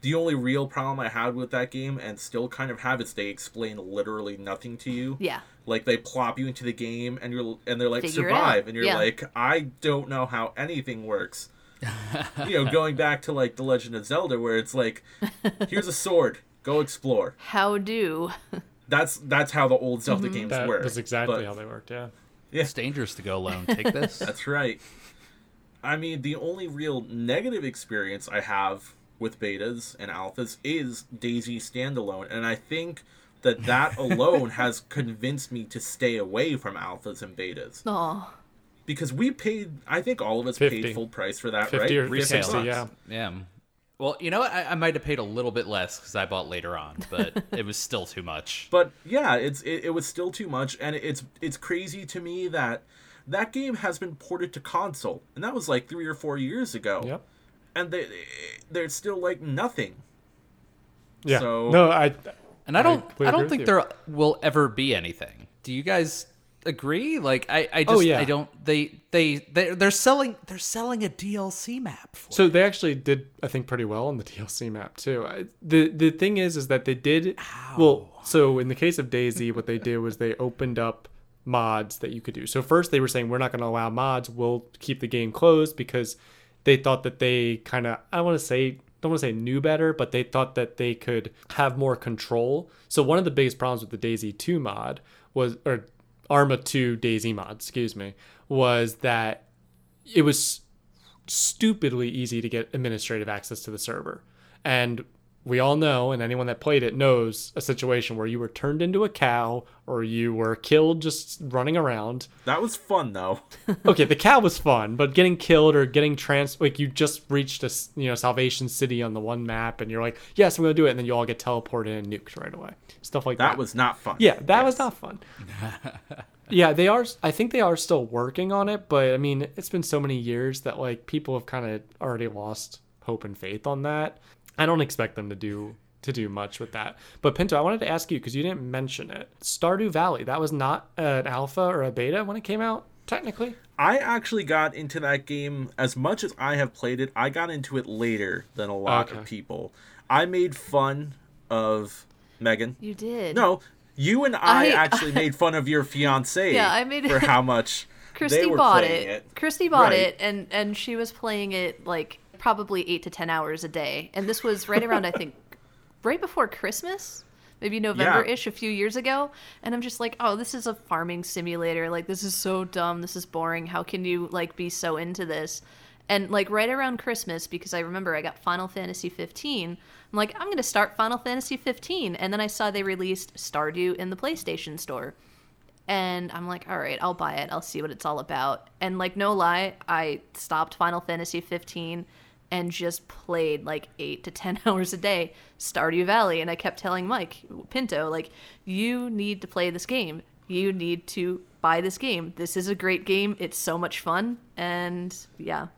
the only real problem I had with that game and still kind of have is they explain literally nothing to you. Yeah. Like they plop you into the game and you're and they're like Figure survive and you're Yeah. like I don't know how anything works. [LAUGHS] you know, going back to like The Legend of Zelda where it's like [LAUGHS] here's a sword, go explore. How do? That's that's how the old Zelda Mm-hmm. games That work. was exactly But- how they worked. Yeah. It's dangerous to go alone. Take [LAUGHS] this. That's right. I mean, the only real negative experience I have with betas and alphas is DayZ standalone, and I think that that [LAUGHS] alone has convinced me to stay away from alphas and betas Oh, because we paid. I think all of us 50. paid full price for that, 50 right? or 50 60, yeah. Yeah. Well, you know what? I, I might have paid a little bit less because I bought later on, but [LAUGHS] it was still too much. But yeah, it's it, it was still too much, and it's it's crazy to me that that game has been ported to console, and that was like three or four years ago. Yep. And they they're still like nothing. Yeah. So- no, I. And I don't, completely I, don't think with there will ever be anything. Do you guys agree? Like, I, I oh, just, Oh, yeah. I don't. They, they, they, they're selling, they're selling a DLC map. For So they actually did, I think, pretty well on the DLC map too. I, the The thing is, is that they did well. So in the case of DayZ, what they did was they opened up mods that you could do. So first they were saying we're not going to allow mods. We'll keep the game closed because they thought that they kind of I want to say don't want to say knew better, but they thought that they could have more control. So one of the biggest problems with the DayZ 2 mod was or Arma 2 DayZ mod, excuse me, was that it was stupidly easy to get administrative access to the server. And we all know, and anyone that played it knows, a situation where you were turned into a cow or you were killed just running around. That was fun though. [LAUGHS] Okay, the cow was fun, but getting killed or getting trans like you just reached a you know Salvation City on the one map, and you're like, yes, I'm gonna do it, and then you all get teleported and nuked right away. Stuff like that. That was not fun. Yeah, that was not fun. [LAUGHS] yeah, they are. I think they are still working on it, but I mean, it's been so many years that like people have kind of already lost hope and faith on that. I don't expect them to do to do much with that. But Pinto, I wanted to ask you because you didn't mention it. Stardew Valley. That was not an alpha or a beta when it came out, technically. I actually got into that game as much as I have played it. I got into it later than a lot Okay. of people. I made fun of Megan. you did. No, you and I, I- actually [LAUGHS] made fun of your fiance. Yeah, I made- for how much [LAUGHS] Christy they were bought it. it. Christy bought Right. it, and and she was playing it like probably eight to ten hours a day. And this was right around, I [LAUGHS] think, right before Christmas, maybe November-ish, a few years ago. And I'm just like, oh, this is a farming simulator. Like this is so dumb. This is boring. How can you like be so into this? And like right around Christmas, because I remember I got Final Fantasy 15. I'm like, I'm gonna start Final Fantasy 15, and then I saw they released Stardew in the PlayStation Store and I'm like, all right, I'll buy it. I'll see what it's all about. And like, no lie, I stopped Final Fantasy 15 and just played like eight to 10 [LAUGHS] hours a day, Stardew Valley. And I kept telling Mike Pinto, like, you need to play this game. You need to buy this game. This is a great game. It's so much fun. And yeah,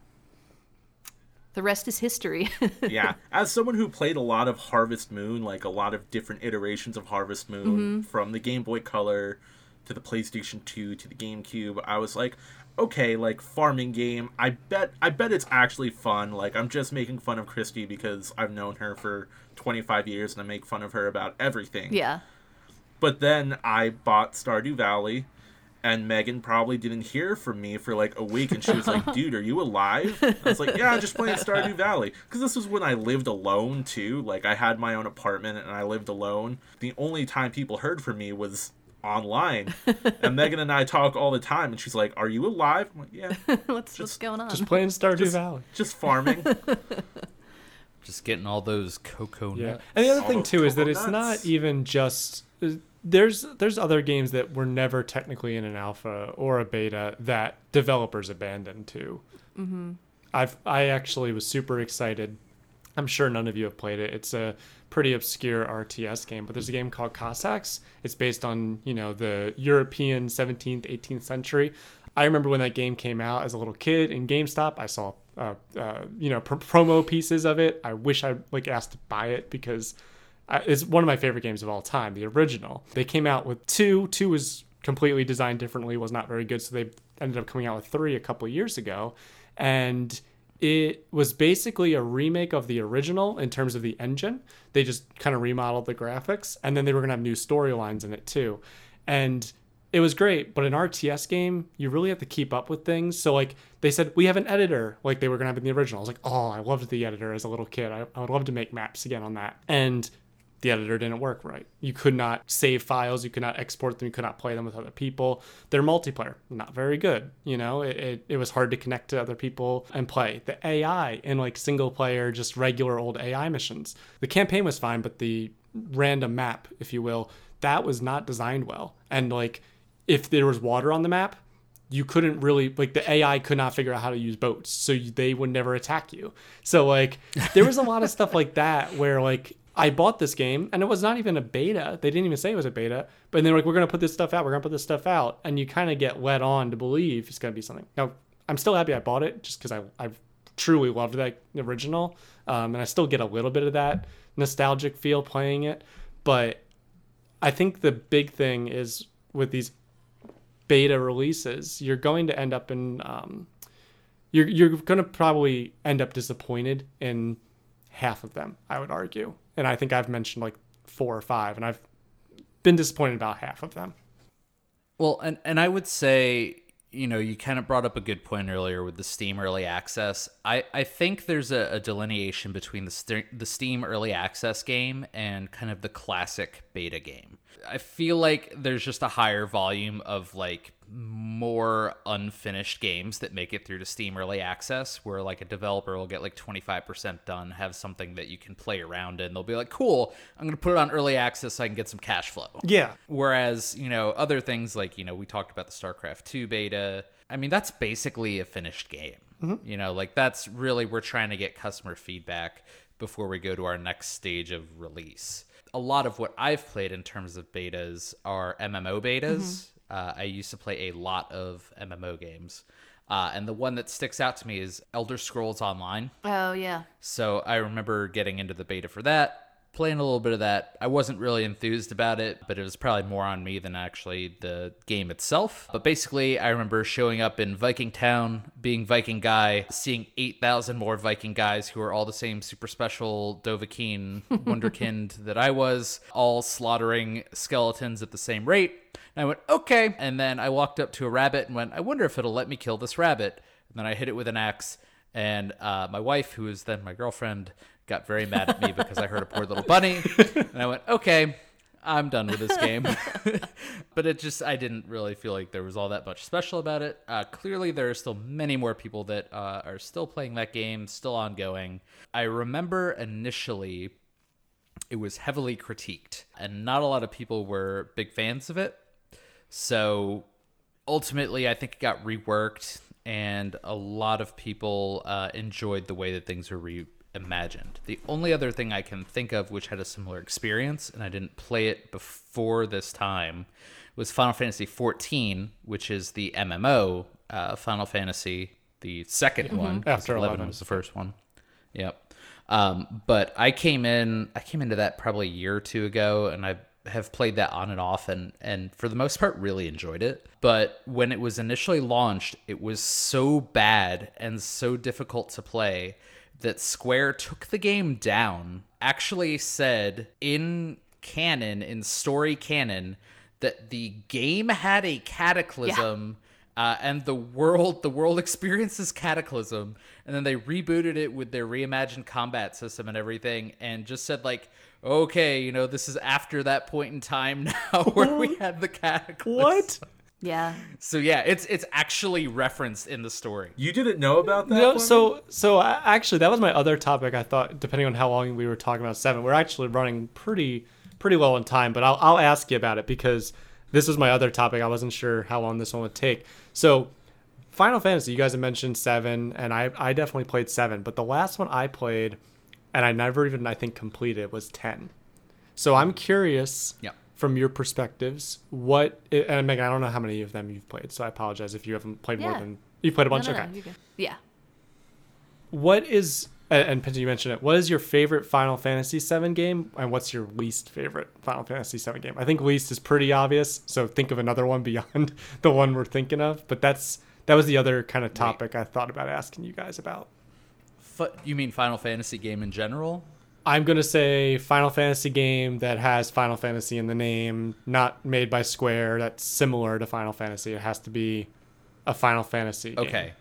the rest is history. [LAUGHS] yeah, as someone who played a lot of Harvest Moon, like a lot of different iterations of Harvest Moon, Mm-hmm. from the Game Boy Color to the PlayStation 2 to the GameCube, I was like, okay, like farming game. I bet I bet it's actually fun. Like I'm just making fun of Christy because I've known her for 25 years and I make fun of her about everything. yeah. But then I bought Stardew Valley, and Megan probably didn't hear from me for like a week, and she was like, [LAUGHS] "Dude, are you alive?" I was like, "Yeah, I'm just playing Stardew Valley." Because this was when I lived alone too. Like I had my own apartment and I lived alone. The only time people heard from me was online, [LAUGHS] and Megan and I talk all the time, and she's like, "Are you alive?" I'm like, "Yeah, [LAUGHS] what's, what's going on? Just playing Stardew Valley. just farming." [LAUGHS] just getting all those cocoa Yeah, nuts. and the other All thing too is that it's coconuts. not even just there's there's other games that were never technically in an alpha or a beta that developers abandoned too. Mm-hmm. I've I actually was super excited. I'm sure none of you have played it. It's a pretty obscure RTS game, but there's a game called Cossacks. It's based on you know the European 17th 18th century. I remember when that game came out as a little kid in GameStop. I saw uh, uh, you know pr- promo pieces of it. I wish I like asked to buy it because uh, it's one of my favorite games of all time, the original. They came out with two. Two was completely designed differently, was not very good, so they ended up coming out with three a couple years ago, and it was basically a remake of the original in terms of the engine. They just kind of remodeled the graphics, and then they were gonna have new storylines in it too, and it was great. But an RTS game, you really have to keep up with things. So like they said, we have an editor, like they were gonna have in the original. I was like, oh, I loved the editor as a little kid. I, I would love to make maps again on that, and the editor didn't work right. You could not save files, you could not export them, you could not play them with other people. Their multiplayer, not very good. You know, it, it, it was hard to connect to other people and play. The AI in like single player, just regular old AI missions. The campaign was fine, but the random map, if you will, that was not designed well. And like, if there was water on the map, you couldn't really like the AI could not figure out how to use boats, so they would never attack you. So like there was a lot of stuff like that where like I bought this game and it was not even a beta. They didn't even say it was a beta, but they're like, we're gonna put this stuff out. We're gonna put this stuff out, and you kind of get led on to believe it's gonna be something. Now I'm still happy I bought it just because I I truly loved that original, um, and I still get a little bit of that nostalgic feel playing it, but I think the big thing is with these beta releases, you're going to end up in um, you're you're going to probably end up disappointed in half of them. I would argue, and I think I've mentioned like four or five, and I've been disappointed about half of them. Well, and and I would say, you know, you kind of brought up a good point earlier with the Steam early access. I I think there's a, a delineation between the st- the Steam early access game and kind of the classic beta game. I feel like there's just a higher volume of like more unfinished games that make it through to Steam early access where like a developer will get like 25% done, have something that you can play around in. They'll be like, "Cool, I'm going to put it on early access so I can get some cash flow." Yeah, Whereas, you know, other things like, you know, we talked about the StarCraft 2 beta. I mean, that's basically a finished game. Mm-hmm. You know, like that's really, we're trying to get customer feedback before we go to our next stage of release. A lot of what I've played in terms of betas are MMO betas. Mm-hmm. Uh, I used to play a lot of MMO games. Uh, and the one that sticks out to me is Elder Scrolls Online. Oh yeah. So I remember getting into the beta for that, playing a little bit of that. I wasn't really enthused about it, but it was probably more on me than actually the game itself. But basically, I remember showing up in Viking Town, being Viking guy, seeing 8,000 more Viking guys who are all the same super special Dovahkiin [LAUGHS] wonderkind that I was, all slaughtering skeletons at the same rate. And I went, okay. And then I walked up to a rabbit and went, I wonder if it'll let me kill this rabbit. And then I hit it with an axe. And uh, my wife, who was then my girlfriend, got very mad at me because I heard a poor little bunny. And I went, okay, I'm done with this game. [LAUGHS] but it just, I didn't really feel like there was all that much special about it. Uh, clearly, there are still many more people that uh, are still playing that game, still ongoing. I remember initially it was heavily critiqued, and not a lot of people were big fans of it. So ultimately, I think it got reworked, and a lot of people uh, enjoyed the way that things were reimagined. The only other thing I can think of which had a similar experience, and I didn't play it before this time, was Final Fantasy XIV, which is the MMO uh, Final Fantasy, the 2nd one. After 11 11. was the first one. Yep. Um, but I came in, I came into that probably a year or two ago, and I have played that on and off, and and for the most part, really enjoyed it. But when it was initially launched, it was so bad and so difficult to play that Square took the game down. Actually, said in canon, in story canon, that the game had a cataclysm uh, and the world the world [LAUGHS] experiences cataclysm and then they rebooted it with their reimagined combat system and everything and just said like okay you know this is after that point in time [LAUGHS] now where we had the cataclysm What? [LAUGHS] Yeah. So yeah, it's it's actually referenced in the story. You didn't know about that? No, Fleming? so so I- actually that was my other topic. I thought depending on how long we were talking about seven, we're actually running pretty pretty well on time. But I'll I'll ask you about it because this was my other topic. I wasn't sure how long this one would take. So Final Fantasy, you guys have mentioned seven, and I I definitely played seven, but the last one I played, and I never even I think completed was ten. So I'm curious Yeah. From your perspectives, what and Megan, I don't know how many of them you've played, so I apologize if you haven't played more than you've played a bunch. No, no, okay. no. Yeah. What is and and Pinto, you mentioned it. What is your favorite Final Fantasy VII game, and what's your least favorite Final Fantasy VII game? I think least is pretty obvious. So think of another one [LAUGHS] beyond the one we're thinking of. But that's that was the other kind of topic I thought about asking you guys about. F- you mean Final Fantasy game in general? I'm gonna say Final Fantasy game that has Final Fantasy in the name, not made by Square. That's similar to Final Fantasy. It has to be a Final Fantasy. Game. Okay.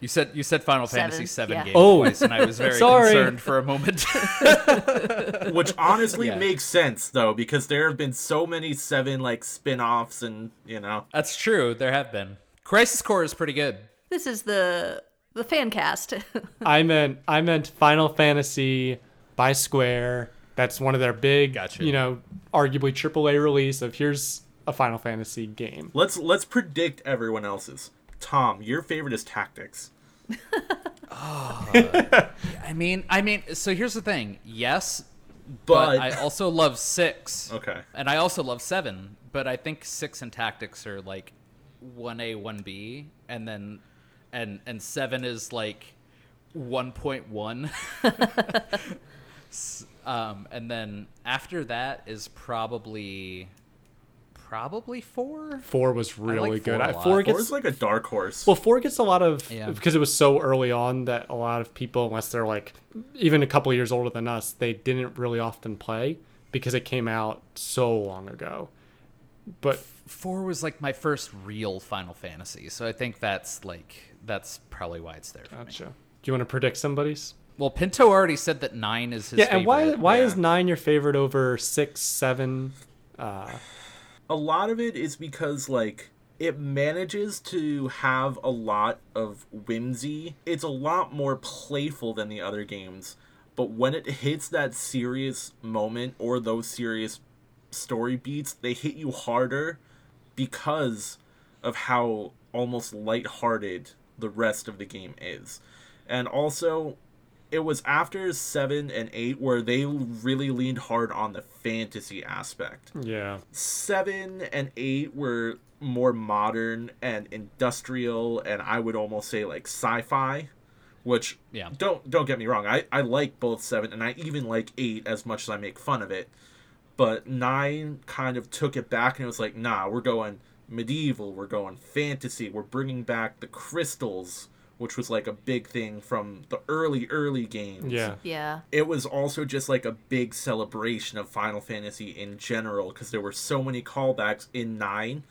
You said you said Final Seven, Fantasy seven yeah. game Oh. twice, and I was very [LAUGHS] Sorry. concerned for a moment. [LAUGHS] Which honestly Yeah. makes sense though, because there have been so many seven like spin-offs and you know. That's true. There have been. Crisis Core is pretty good. This is the the fan cast. [LAUGHS] I meant I meant Final Fantasy by Square. That's one of their big, Gotcha. you know, arguably AAA release of here's a Final Fantasy game. Let's let's predict everyone else's. Tom, your favorite is Tactics. [LAUGHS] I mean, I mean, so here's the thing. Yes, But, but I also love six. Okay. And I also love seven, but I think six and tactics are like one A, one B, and then and and seven is like one point one. [LAUGHS] um, and then after that is probably probably four. Four was really like good. four a I, lot. four Four gets is like a dark horse. well, four gets a lot of Yeah. because it was so early on that a lot of people, unless they're like even a couple years older than us, they didn't really often play because it came out so long ago. But Four was like my first real Final Fantasy, so I think that's like that's probably why it's there for me. gotcha. Do you want to predict somebody's? Well, Pinto already said that nine is his favorite. yeah, and why why yeah. is nine your favorite over six, seven? Uh, a lot of it is because like it manages to have a lot of whimsy. It's a lot more playful than the other games, but when it hits that serious moment or those serious story beats, they hit you harder because of how almost lighthearted the rest of the game is. And also it was after 7 and 8 where they really leaned hard on the fantasy aspect yeah. seven and eight were more modern and industrial and i would almost say like sci-fi which Yeah. don't don't get me wrong i i like both seven and i even like eight as much as i make fun of it but nine kind of took it back and it was like nah we're going medieval we're going fantasy we're bringing back the crystals which was like a big thing from the early early games Yeah. yeah. it was also just like a big celebration of Final Fantasy in general because there were so many callbacks in 9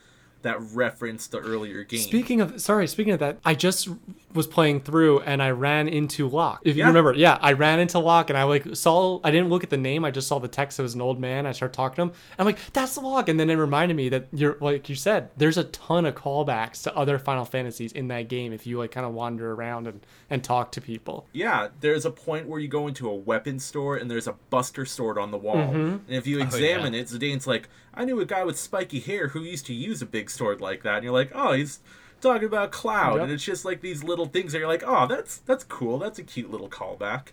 that referenced the earlier game. Speaking of, sorry, speaking of that, I just was playing through and I ran into Locke. If you Yeah. remember, yeah, I ran into Locke and I like saw, I didn't look at the name, I just saw the text. It was an old man. I started talking to him. I'm like, that's Locke. And then it reminded me that you're, like you said, there's a ton of callbacks to other Final Fantasies in that game if you like kind of wander around and, and talk to people. yeah, there's a point where you go into a weapon store and there's a Buster Sword on the wall. Mm-hmm. And if you yeah. examine it, Zidane's like, I knew a guy with spiky hair who used to use a big sword like that. And you're like, oh, he's talking about Cloud. Yep. And it's just like these little things that you're like, oh, that's that's cool. That's a cute little callback.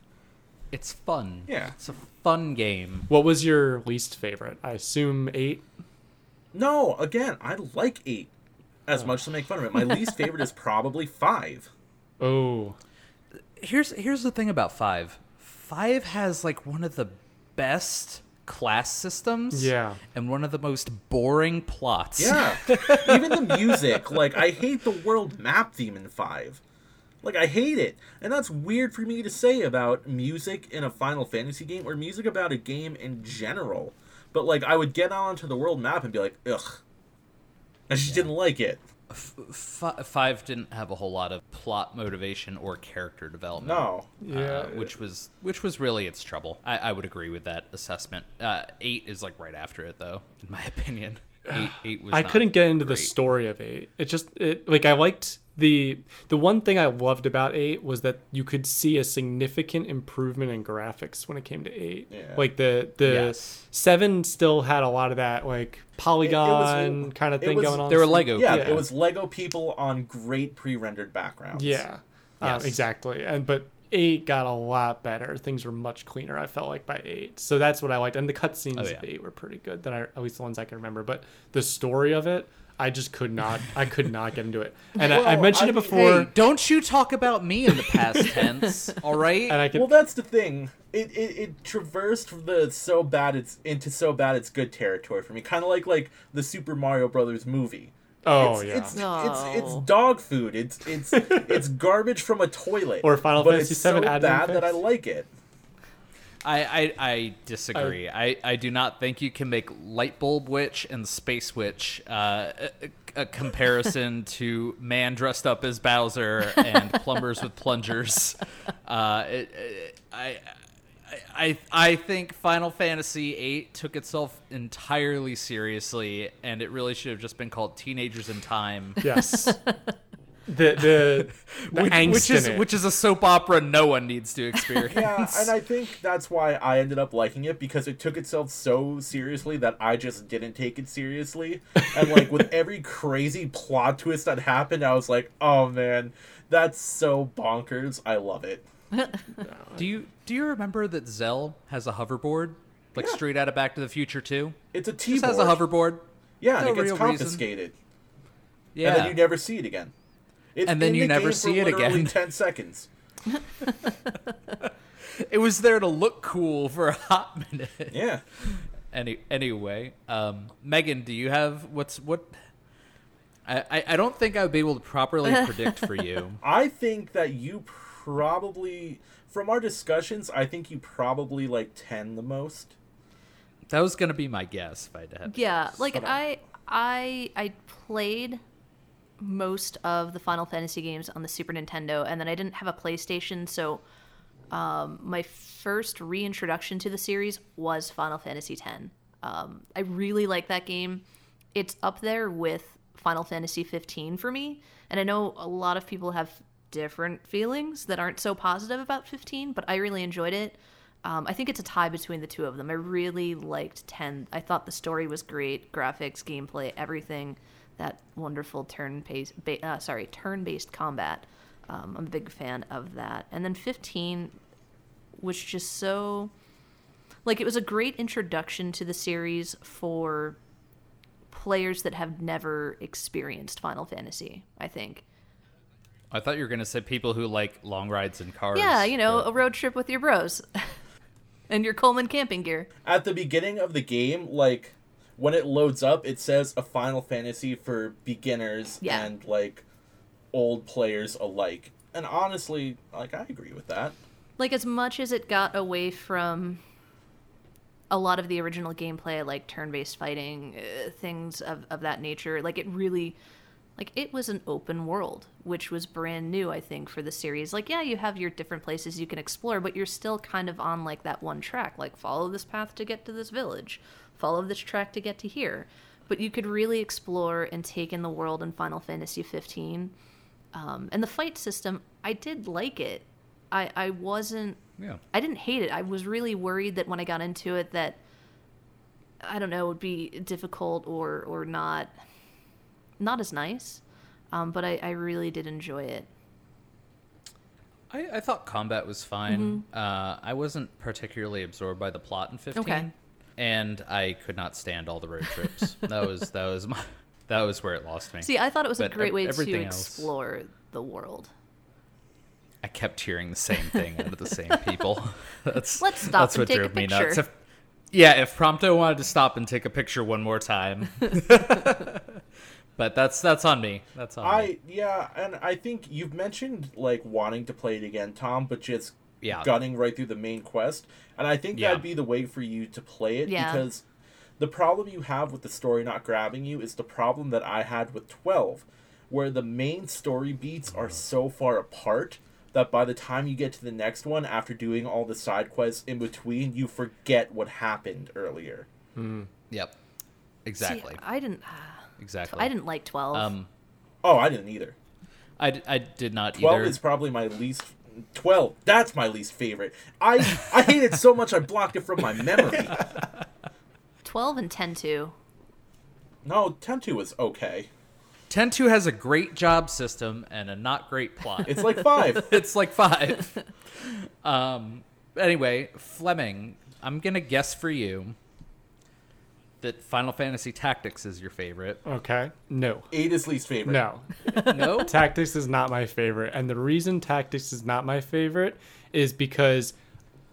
It's fun. Yeah. It's a fun game. What was your least favorite? I assume eight. No, again, I like 8 as much to make fun of it. My [LAUGHS] least favorite is probably 5. Oh, Here's here's the thing about five. Five has like one of the best class systems. Yeah. And one of the most boring plots. Yeah. [LAUGHS] Even the music, like I hate the world map theme in 5. Like I hate it. And that's weird for me to say about music in a Final Fantasy game or music about a game in general. But like I would get onto the world map and be like, "Ugh." I just didn't like it. F- five didn't have a whole lot of plot motivation or character development. No. yeah. uh, which was which was really its trouble. I, I would agree with that assessment. Uh, eight is like right after it, though, in my [LAUGHS] opinion. Eight, eight was I not couldn't get into the story of eight. It just it like I liked the the one thing I loved about eight was that you could see a significant improvement in graphics when it came to eight. Yeah. Like the the Yes. seven still had a lot of that like polygon kind of thing was- going on. There were Lego. Yeah, Yeah. it was Lego people on great pre-rendered backgrounds. Yeah, Yes. um, exactly. And but eight got a lot better. Things were much cleaner. I felt like by eight, so that's what I liked. And the cutscenes Oh, yeah. of eight were pretty good. That I at least the ones I can remember. But the story of it, I just could not. I could [LAUGHS] not get into it. And I, I mentioned I it before. Hey, don't you talk about me in the past [LAUGHS] tense, all right? and I could. Well, that's the thing. It, it, it traversed the so bad it's into so bad it's good territory for me. Kind of like like the Super Mario Brothers movie. Oh it's, yeah. It's, No. it's it's dog food. It's it's [LAUGHS] it's garbage from a toilet. Or Final but Fantasy it's so VII admin bad that I like it. I, I, I disagree. I, I do not think you can make Light Bulb Witch and Space Witch uh, a, a comparison [LAUGHS] to man dressed up as Bowser and plumbers with plungers. [LAUGHS] Uh, it, it- I, I, I think Final Fantasy VIII took itself entirely seriously, and it really should have just been called Teenagers in Time. yes. [LAUGHS] the the, the which, angst which is in it. which is a soap opera no one needs to experience. Yeah, and I think that's why I ended up liking it because it took itself so seriously that I just didn't take it seriously. And like with every crazy plot twist that happened, I was like, "Oh man, that's so bonkers. I love it." Do you do you remember that Zell has a hoverboard, like Yeah. straight out of Back to the Future too? It's a T. Just has a hoverboard. Yeah, and No it gets real reason. confiscated. Yeah. And then you never see it again. It's And then in you the never see it again. Ten seconds. [LAUGHS] it was there to look cool for a hot minute. Yeah. Any anyway, um, Megan, do you have what's what? I, I I don't think I would be able to properly predict for you. [LAUGHS] I think that you probably, from our discussions, I think you probably like ten the most. That was gonna be my guess if I had. Yeah, like Hold. I I I played most of the Final Fantasy games on the Super Nintendo, and then I didn't have a PlayStation, so um, my first reintroduction to the series was Final Fantasy X. Um, I really like that game. It's up there with Final Fantasy 15 for me, and I know a lot of people have different feelings that aren't so positive about 15, but I really enjoyed it. Um, I think it's a tie between the two of them. I really liked 10. I thought the story was great, graphics, gameplay, everything. That wonderful turn-based, ba- uh, sorry, turn-based combat. Um, I'm a big fan of that. And then 15 was just so, like, it was a great introduction to the series for players that have never experienced Final Fantasy. I think. I thought you were gonna say people who like long rides in cars. Yeah, you know, but- a road trip with your bros. [LAUGHS] and your Coleman camping gear. At the beginning of the game, like when it loads up, it says a Final Fantasy for beginners Yeah. and like old players alike. And honestly, like I agree with that. Like as much as it got away from a lot of the original gameplay, like turn-based fighting, uh, things of, of that nature, like it really, like it was an open world, which was brand new, I think, for the series. Like, yeah, you have your different places you can explore, but you're still kind of on like that one track, like follow this path to get to this village, follow this track to get to here. But you could really explore and take in the world in Final Fantasy 15. Um, and the fight system, I did like it. I, I wasn't yeah. I didn't hate it. I was really worried that when I got into it that I don't know, it would be difficult or or not not as nice. Um, but I, I really did enjoy it. I, I thought combat was fine. Uh, I wasn't particularly absorbed by the plot in 15. Okay. And I could not stand all the road trips. that was that was my that was where it lost me. See, I thought it was a great way to everything else- explore the world. I kept hearing the same thing out of the same people. [LAUGHS] That's Let's stop that's and what take a drove me nuts. If, yeah, if Prompto wanted to stop and take a picture one more time. [LAUGHS] [LAUGHS] but that's that's on me. That's on me. I yeah, and I think you've mentioned like wanting to play it again, Tom, but just Yeah. gunning right through the main quest. And I think Yeah. that'd be the way for you to play it Yeah. because the problem you have with the story not grabbing you is the problem that I had with 12, where the main story beats are mm-hmm. so far apart that by the time you get to the next one after doing all the side quests in between, you forget what happened earlier. Mm-hmm. Yep. exactly, See, I didn't. Exactly. I didn't like twelve. Um, Oh, I didn't either. I, d- I did not 12 either. is probably my least 12 that's my least favorite i i hate it so much i blocked it from my memory [LAUGHS] twelve and ten two. no 10-2 was okay 10-2 has a great job system and a not great plot. it's like 5 [LAUGHS] it's like five. [LAUGHS] um. Anyway, Fleming, I'm gonna guess for you that Final Fantasy Tactics is your favorite. Okay. No. 8 is least favorite No. [LAUGHS] No. Tactics is not my favorite. And the reason Tactics is not my favorite is because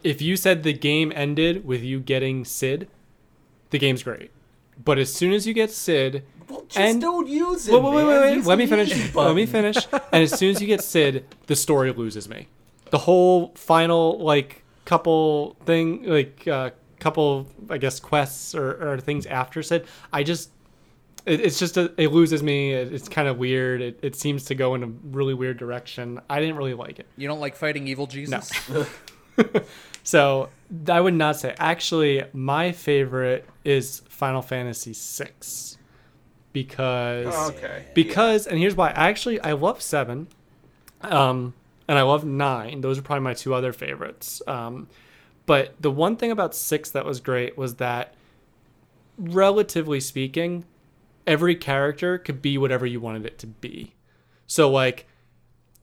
if you said the game ended with you getting Sid, the game's great. But as soon as you get Sid, well, just and- don't use it wait, wait, wait, wait, wait. Let me finish. easy [LAUGHS] Let me finish. And as soon as you get Sid, the story loses me. The whole final like couple thing, like uh, couple, I guess quests or, or things after Sid, I just it, it's just a, it loses me. It, it's kind of weird. It, it seems to go in a really weird direction. I didn't really like it. You don't like fighting evil Jesus? No. [LAUGHS] [LAUGHS] So I would not say. Actually, my favorite is Final Fantasy VI because okay because and here's why. Actually, I love seven, um, and I love nine. Those are probably my two other favorites. Um, but the one thing about six that was great was that, relatively speaking, every character could be whatever you wanted it to be. So like,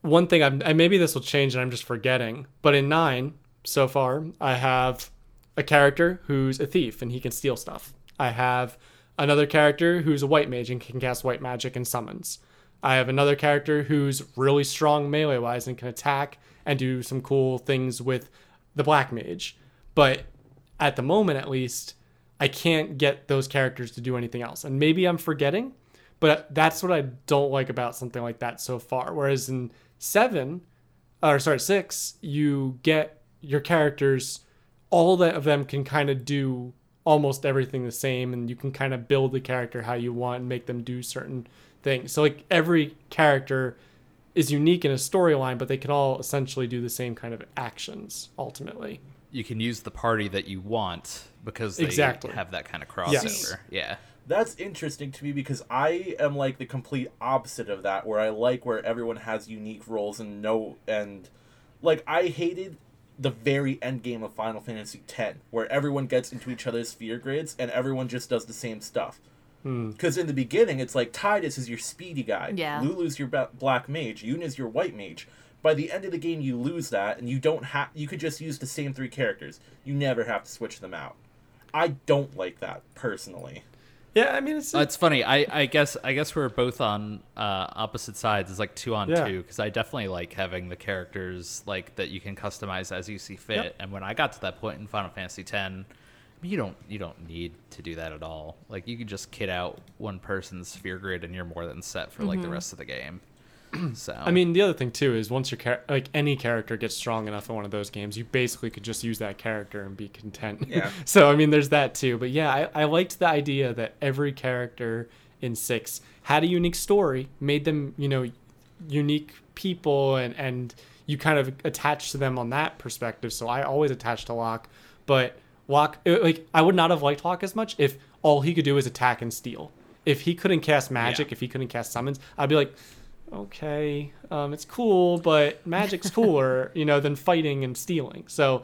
one thing I'm, and maybe this will change, and I'm just forgetting. But in nine so far, I have a character who's a thief and he can steal stuff. I have another character who's a white mage and can cast white magic and summons. I have another character who's really strong melee wise and can attack and do some cool things with the black mage. But at the moment, at least, I can't get those characters to do anything else. And maybe I'm forgetting, but that's what I don't like about something like that so far. Whereas in seven, or sorry, six, you get your characters, all of them can kind of do almost everything the same, and you can kind of build the character how you want and make them do certain things. So like every character is unique in a storyline, but they can all essentially do the same kind of actions ultimately. You can use the party that you want because they Exactly. have that kind of crossover. Yes. Yeah. That's interesting to me because I am like the complete opposite of that, where I like where everyone has unique roles and no and like I hated the very end game of Final Fantasy X, where everyone gets into each other's sphere grids and everyone just does the same stuff. Because in the beginning, it's like Tidus is your speedy guy, Yeah. Lulu's your ba- black mage, Yuna's your white mage. By the end of the game, you lose that, and you don't have. You could just use the same three characters. You never have to switch them out. I don't like that personally. Yeah, I mean it's, Uh, it's funny. I, I guess I guess we're both on uh, opposite sides. It's like two on Yeah. two because I definitely like having the characters like that you can customize as you see fit. Yep. And when I got to that point in Final Fantasy X, you don't you don't need to do that at all. Like you can just kit out one person's sphere grid and you're more than set for like the mm-hmm. rest of the game. [CLEARS THROAT] so I mean, the other thing too is once your char- like any character gets strong enough in one of those games, you basically could just use that character and be content. Yeah. [LAUGHS] so I mean, there's that too. But yeah, I, I liked the idea that every character in six had a unique story, made them you know unique people, and and you kind of attach to them on that perspective. So I always attached to Locke, but Locke like I would not have liked Locke as much if all he could do is attack and steal. If he couldn't cast magic, Yeah. if he couldn't cast summons, I'd be like, okay, um, it's cool, but magic's [LAUGHS] cooler, you know, than fighting and stealing. So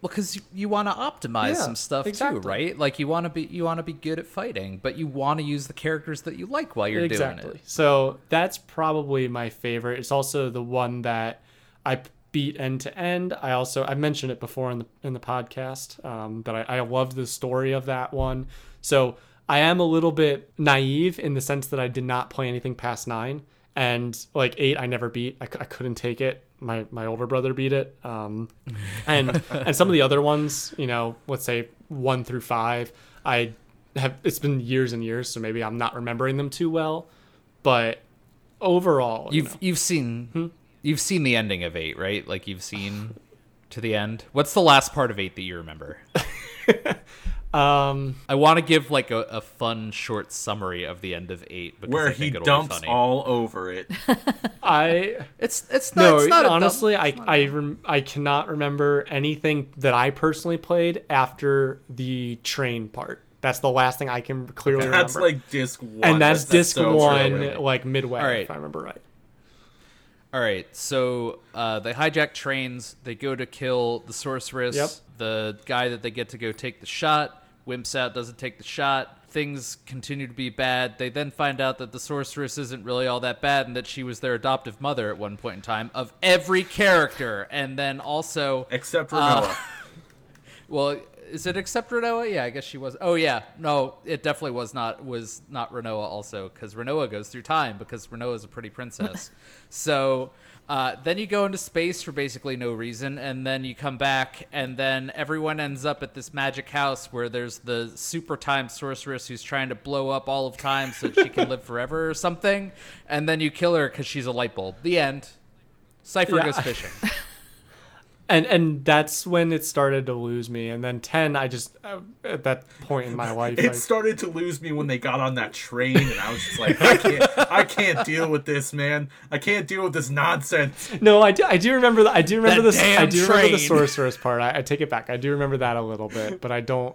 Well, because you, you want to optimize Yeah, some stuff exactly. too, right? Like you want to be you want to be good at fighting, but you want to use the characters that you like while you're exactly. doing it. So that's probably my favorite. It's also the one that I beat end to end. I also I mentioned it before in the in the podcast um, that I, I loved the story of that one. So I am a little bit naive in the sense that I did not play anything past nine and like eight I never beat. I, I couldn't take it. My my older brother beat it. Um, and [LAUGHS] and some of the other ones, you know, let's say one through five, I have. It's been years and years, so maybe I'm not remembering them too well. But overall, you You've know, you've seen Hmm? You've seen the ending of eight, right? Like you've seen to the end. What's the last part of eight that you remember? [LAUGHS] um, I want to give like a, a fun short summary of the end of eight because Where I he think it'll dumps be funny. all over it. [LAUGHS] I It's it's not, no, it's not a dumb- honestly, I I rem- I cannot remember anything that I personally played after the train part. That's the last thing I can clearly That's remember. like disc one. and that's, disc so one, true. like midway, All right. if I remember right. All right, so uh, they hijack trains. They go to kill the sorceress. Yep. The guy that they get to go take the shot wimps out, doesn't take the shot. Things continue to be bad. They then find out that the sorceress isn't really all that bad, and that she was their adoptive mother at one point in time of every character. And then also, Except for Uh, Noah. [LAUGHS] well, is it except Rinoa? Yeah, I guess she was. Oh yeah, no, it definitely was not was not Rinoa also because Rinoa goes through time because Rinoa is a pretty princess. [LAUGHS] so uh, then you go into space for basically no reason, and then you come back, and then everyone ends up at this magic house where there's the super time sorceress who's trying to blow up all of time so that she can live forever or something, and then you kill her because she's a light bulb. The end. Seifer Yeah. goes fishing. [LAUGHS] and and that's when it started to lose me and then 10 i just uh, at that point in my [LAUGHS] life It I, started to lose me when they got on that train, and I was just like, I can't, I can't deal with this, man. I can't deal with this nonsense. no i do i do remember the, i do remember That this i do remember the train. sorceress part I, I take it back i do remember that a little bit but i don't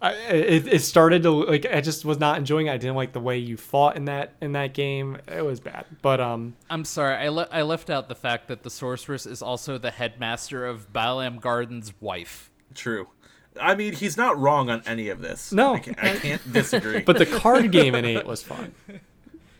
I, it, it started to like i just was not enjoying it i didn't like the way you fought in that in that game it was bad but um I'm sorry, I, le- I left out the fact that the sorceress is also the headmaster of Balamb Garden's wife. True. I mean, he's not wrong on any of this. No. I can't, I can't disagree. but the card game in 8 was fun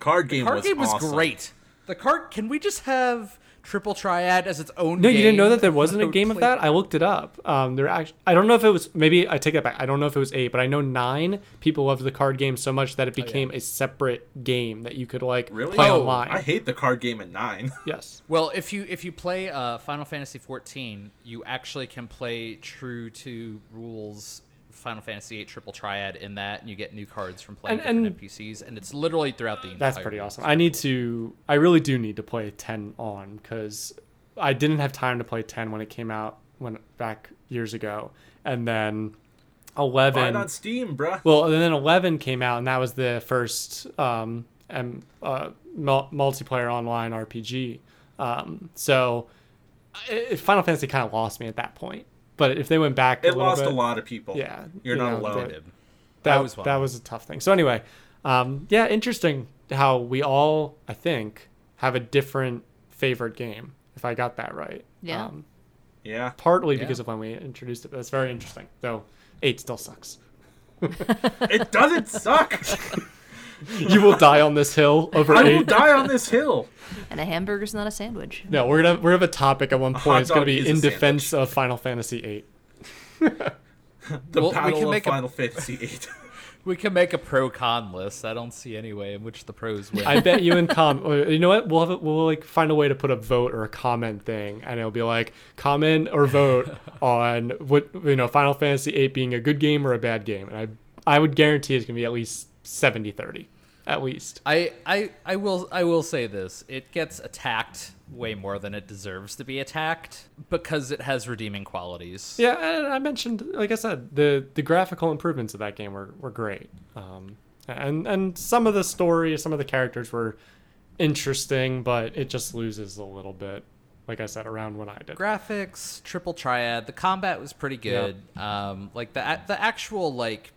card game Card was game was awesome. great. The card. Can we just have Triple Triad as its own? No, you didn't know that there wasn't a game of that. I looked it up. Um, there actually, I don't know if it was. Maybe I take that back. I don't know if it was eight, but I know nine. People loved the card game so much that it became a separate game that you could like Really? play Oh, online. I hate the card game at nine. [LAUGHS] yes. Well, if you if you play uh, Final Fantasy 14, you actually can play true to rules Final Fantasy 8 Triple Triad in that, and you get new cards from playing And- different NPCs, and it's literally throughout the. That's pretty game. awesome. I need to. I really do need to play ten on because I didn't have time to play ten when it came out when back years ago, and then Buy it eleven. on Steam, bruh. Well, and then 11 came out, and that was the first um, um, uh, mul- multiplayer online RPG. Um, so I Final Fantasy kind of lost me at that point. But if they went back, a it little lost bit, a lot of people. Yeah, You're you not know, alone. the- I That was that was a tough thing. So anyway, um, yeah, interesting how we all, I think, have a different favorite game. If I got that right. Yeah. Um, Yeah. partly Yeah. because of when we introduced it, that's very interesting. Though eight still sucks. [LAUGHS] It doesn't suck. [LAUGHS] [LAUGHS] you will die on this hill over I will die on this hill. And a hamburger's not a sandwich. No, we're gonna we're gonna have a topic at one point. It's gonna be in defense of Final Fantasy VIII. [LAUGHS] The Well, we can of make a- Final Fantasy VIII. We can make a pro con list. I don't see any way in which the pros win. I bet you and com. You know what? We'll have a, we'll like find a way to put a vote or a comment thing, and it'll be like comment or vote [LAUGHS] on what you know Final Fantasy VIII being a good game or a bad game, and I I would guarantee it's gonna be at least 70-30. at least. I, I I will I will say this. It gets attacked way more than it deserves to be attacked because it has redeeming qualities. Yeah, and I mentioned, like I said, the the graphical improvements of that game were, were great, um, and and some of the story, some of the characters were interesting, but it just loses a little bit. Like I said, around when I did. Graphics, triple triad. The combat was pretty good. Um, like the the actual like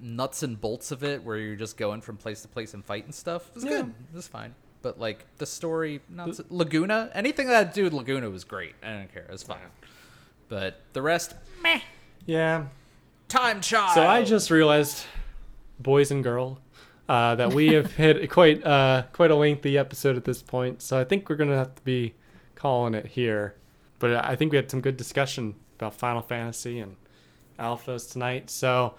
nuts and bolts of it, where you're just going from place to place and fighting stuff, was Yeah. good. It was fine. But like the story, not so, Laguna, anything that had to do with Laguna was great. I don't care. It was fine. But the rest, meh. Yeah. Time child. So I just realized, boys and girl, uh, that we have [LAUGHS] hit quite uh, quite a lengthy episode at this point. So I think we're gonna have to be calling it here. But I think we had some good discussion about Final Fantasy and alphas tonight. So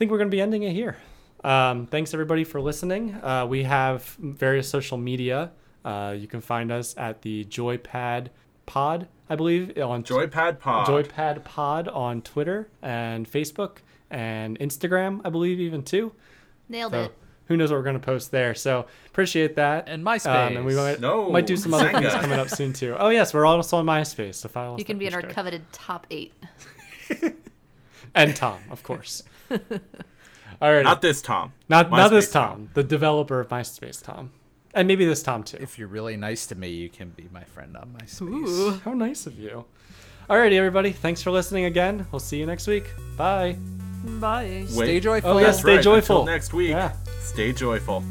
think we're gonna be ending it here. Um, thanks everybody for listening. Uh, we have various social media. Uh, you can find us at the Joypad Pod, I believe, on Joypad Pod. Joypad Pod on Twitter and Facebook and Instagram, I believe, even too. Nailed So it. who knows what we're gonna post there? So appreciate that. And MySpace. Um, and we might, No, might do some other things coming up soon too. Oh yes, we're also on MySpace. So follow us. You can be in our coveted top eight. [LAUGHS] and Tom, of course. [LAUGHS] All right, Not not this Tom. not, not this MySpace Tom, the developer of MySpace Tom, and maybe this Tom too. If you're really nice to me, you can be my friend on MySpace. Ooh. How nice of you. Alrighty, everybody. Thanks for listening again. We'll see you next week. Bye. Bye. Stay joyful. Oh, yeah, stay right. joyful. Until next week. Yeah. Stay joyful.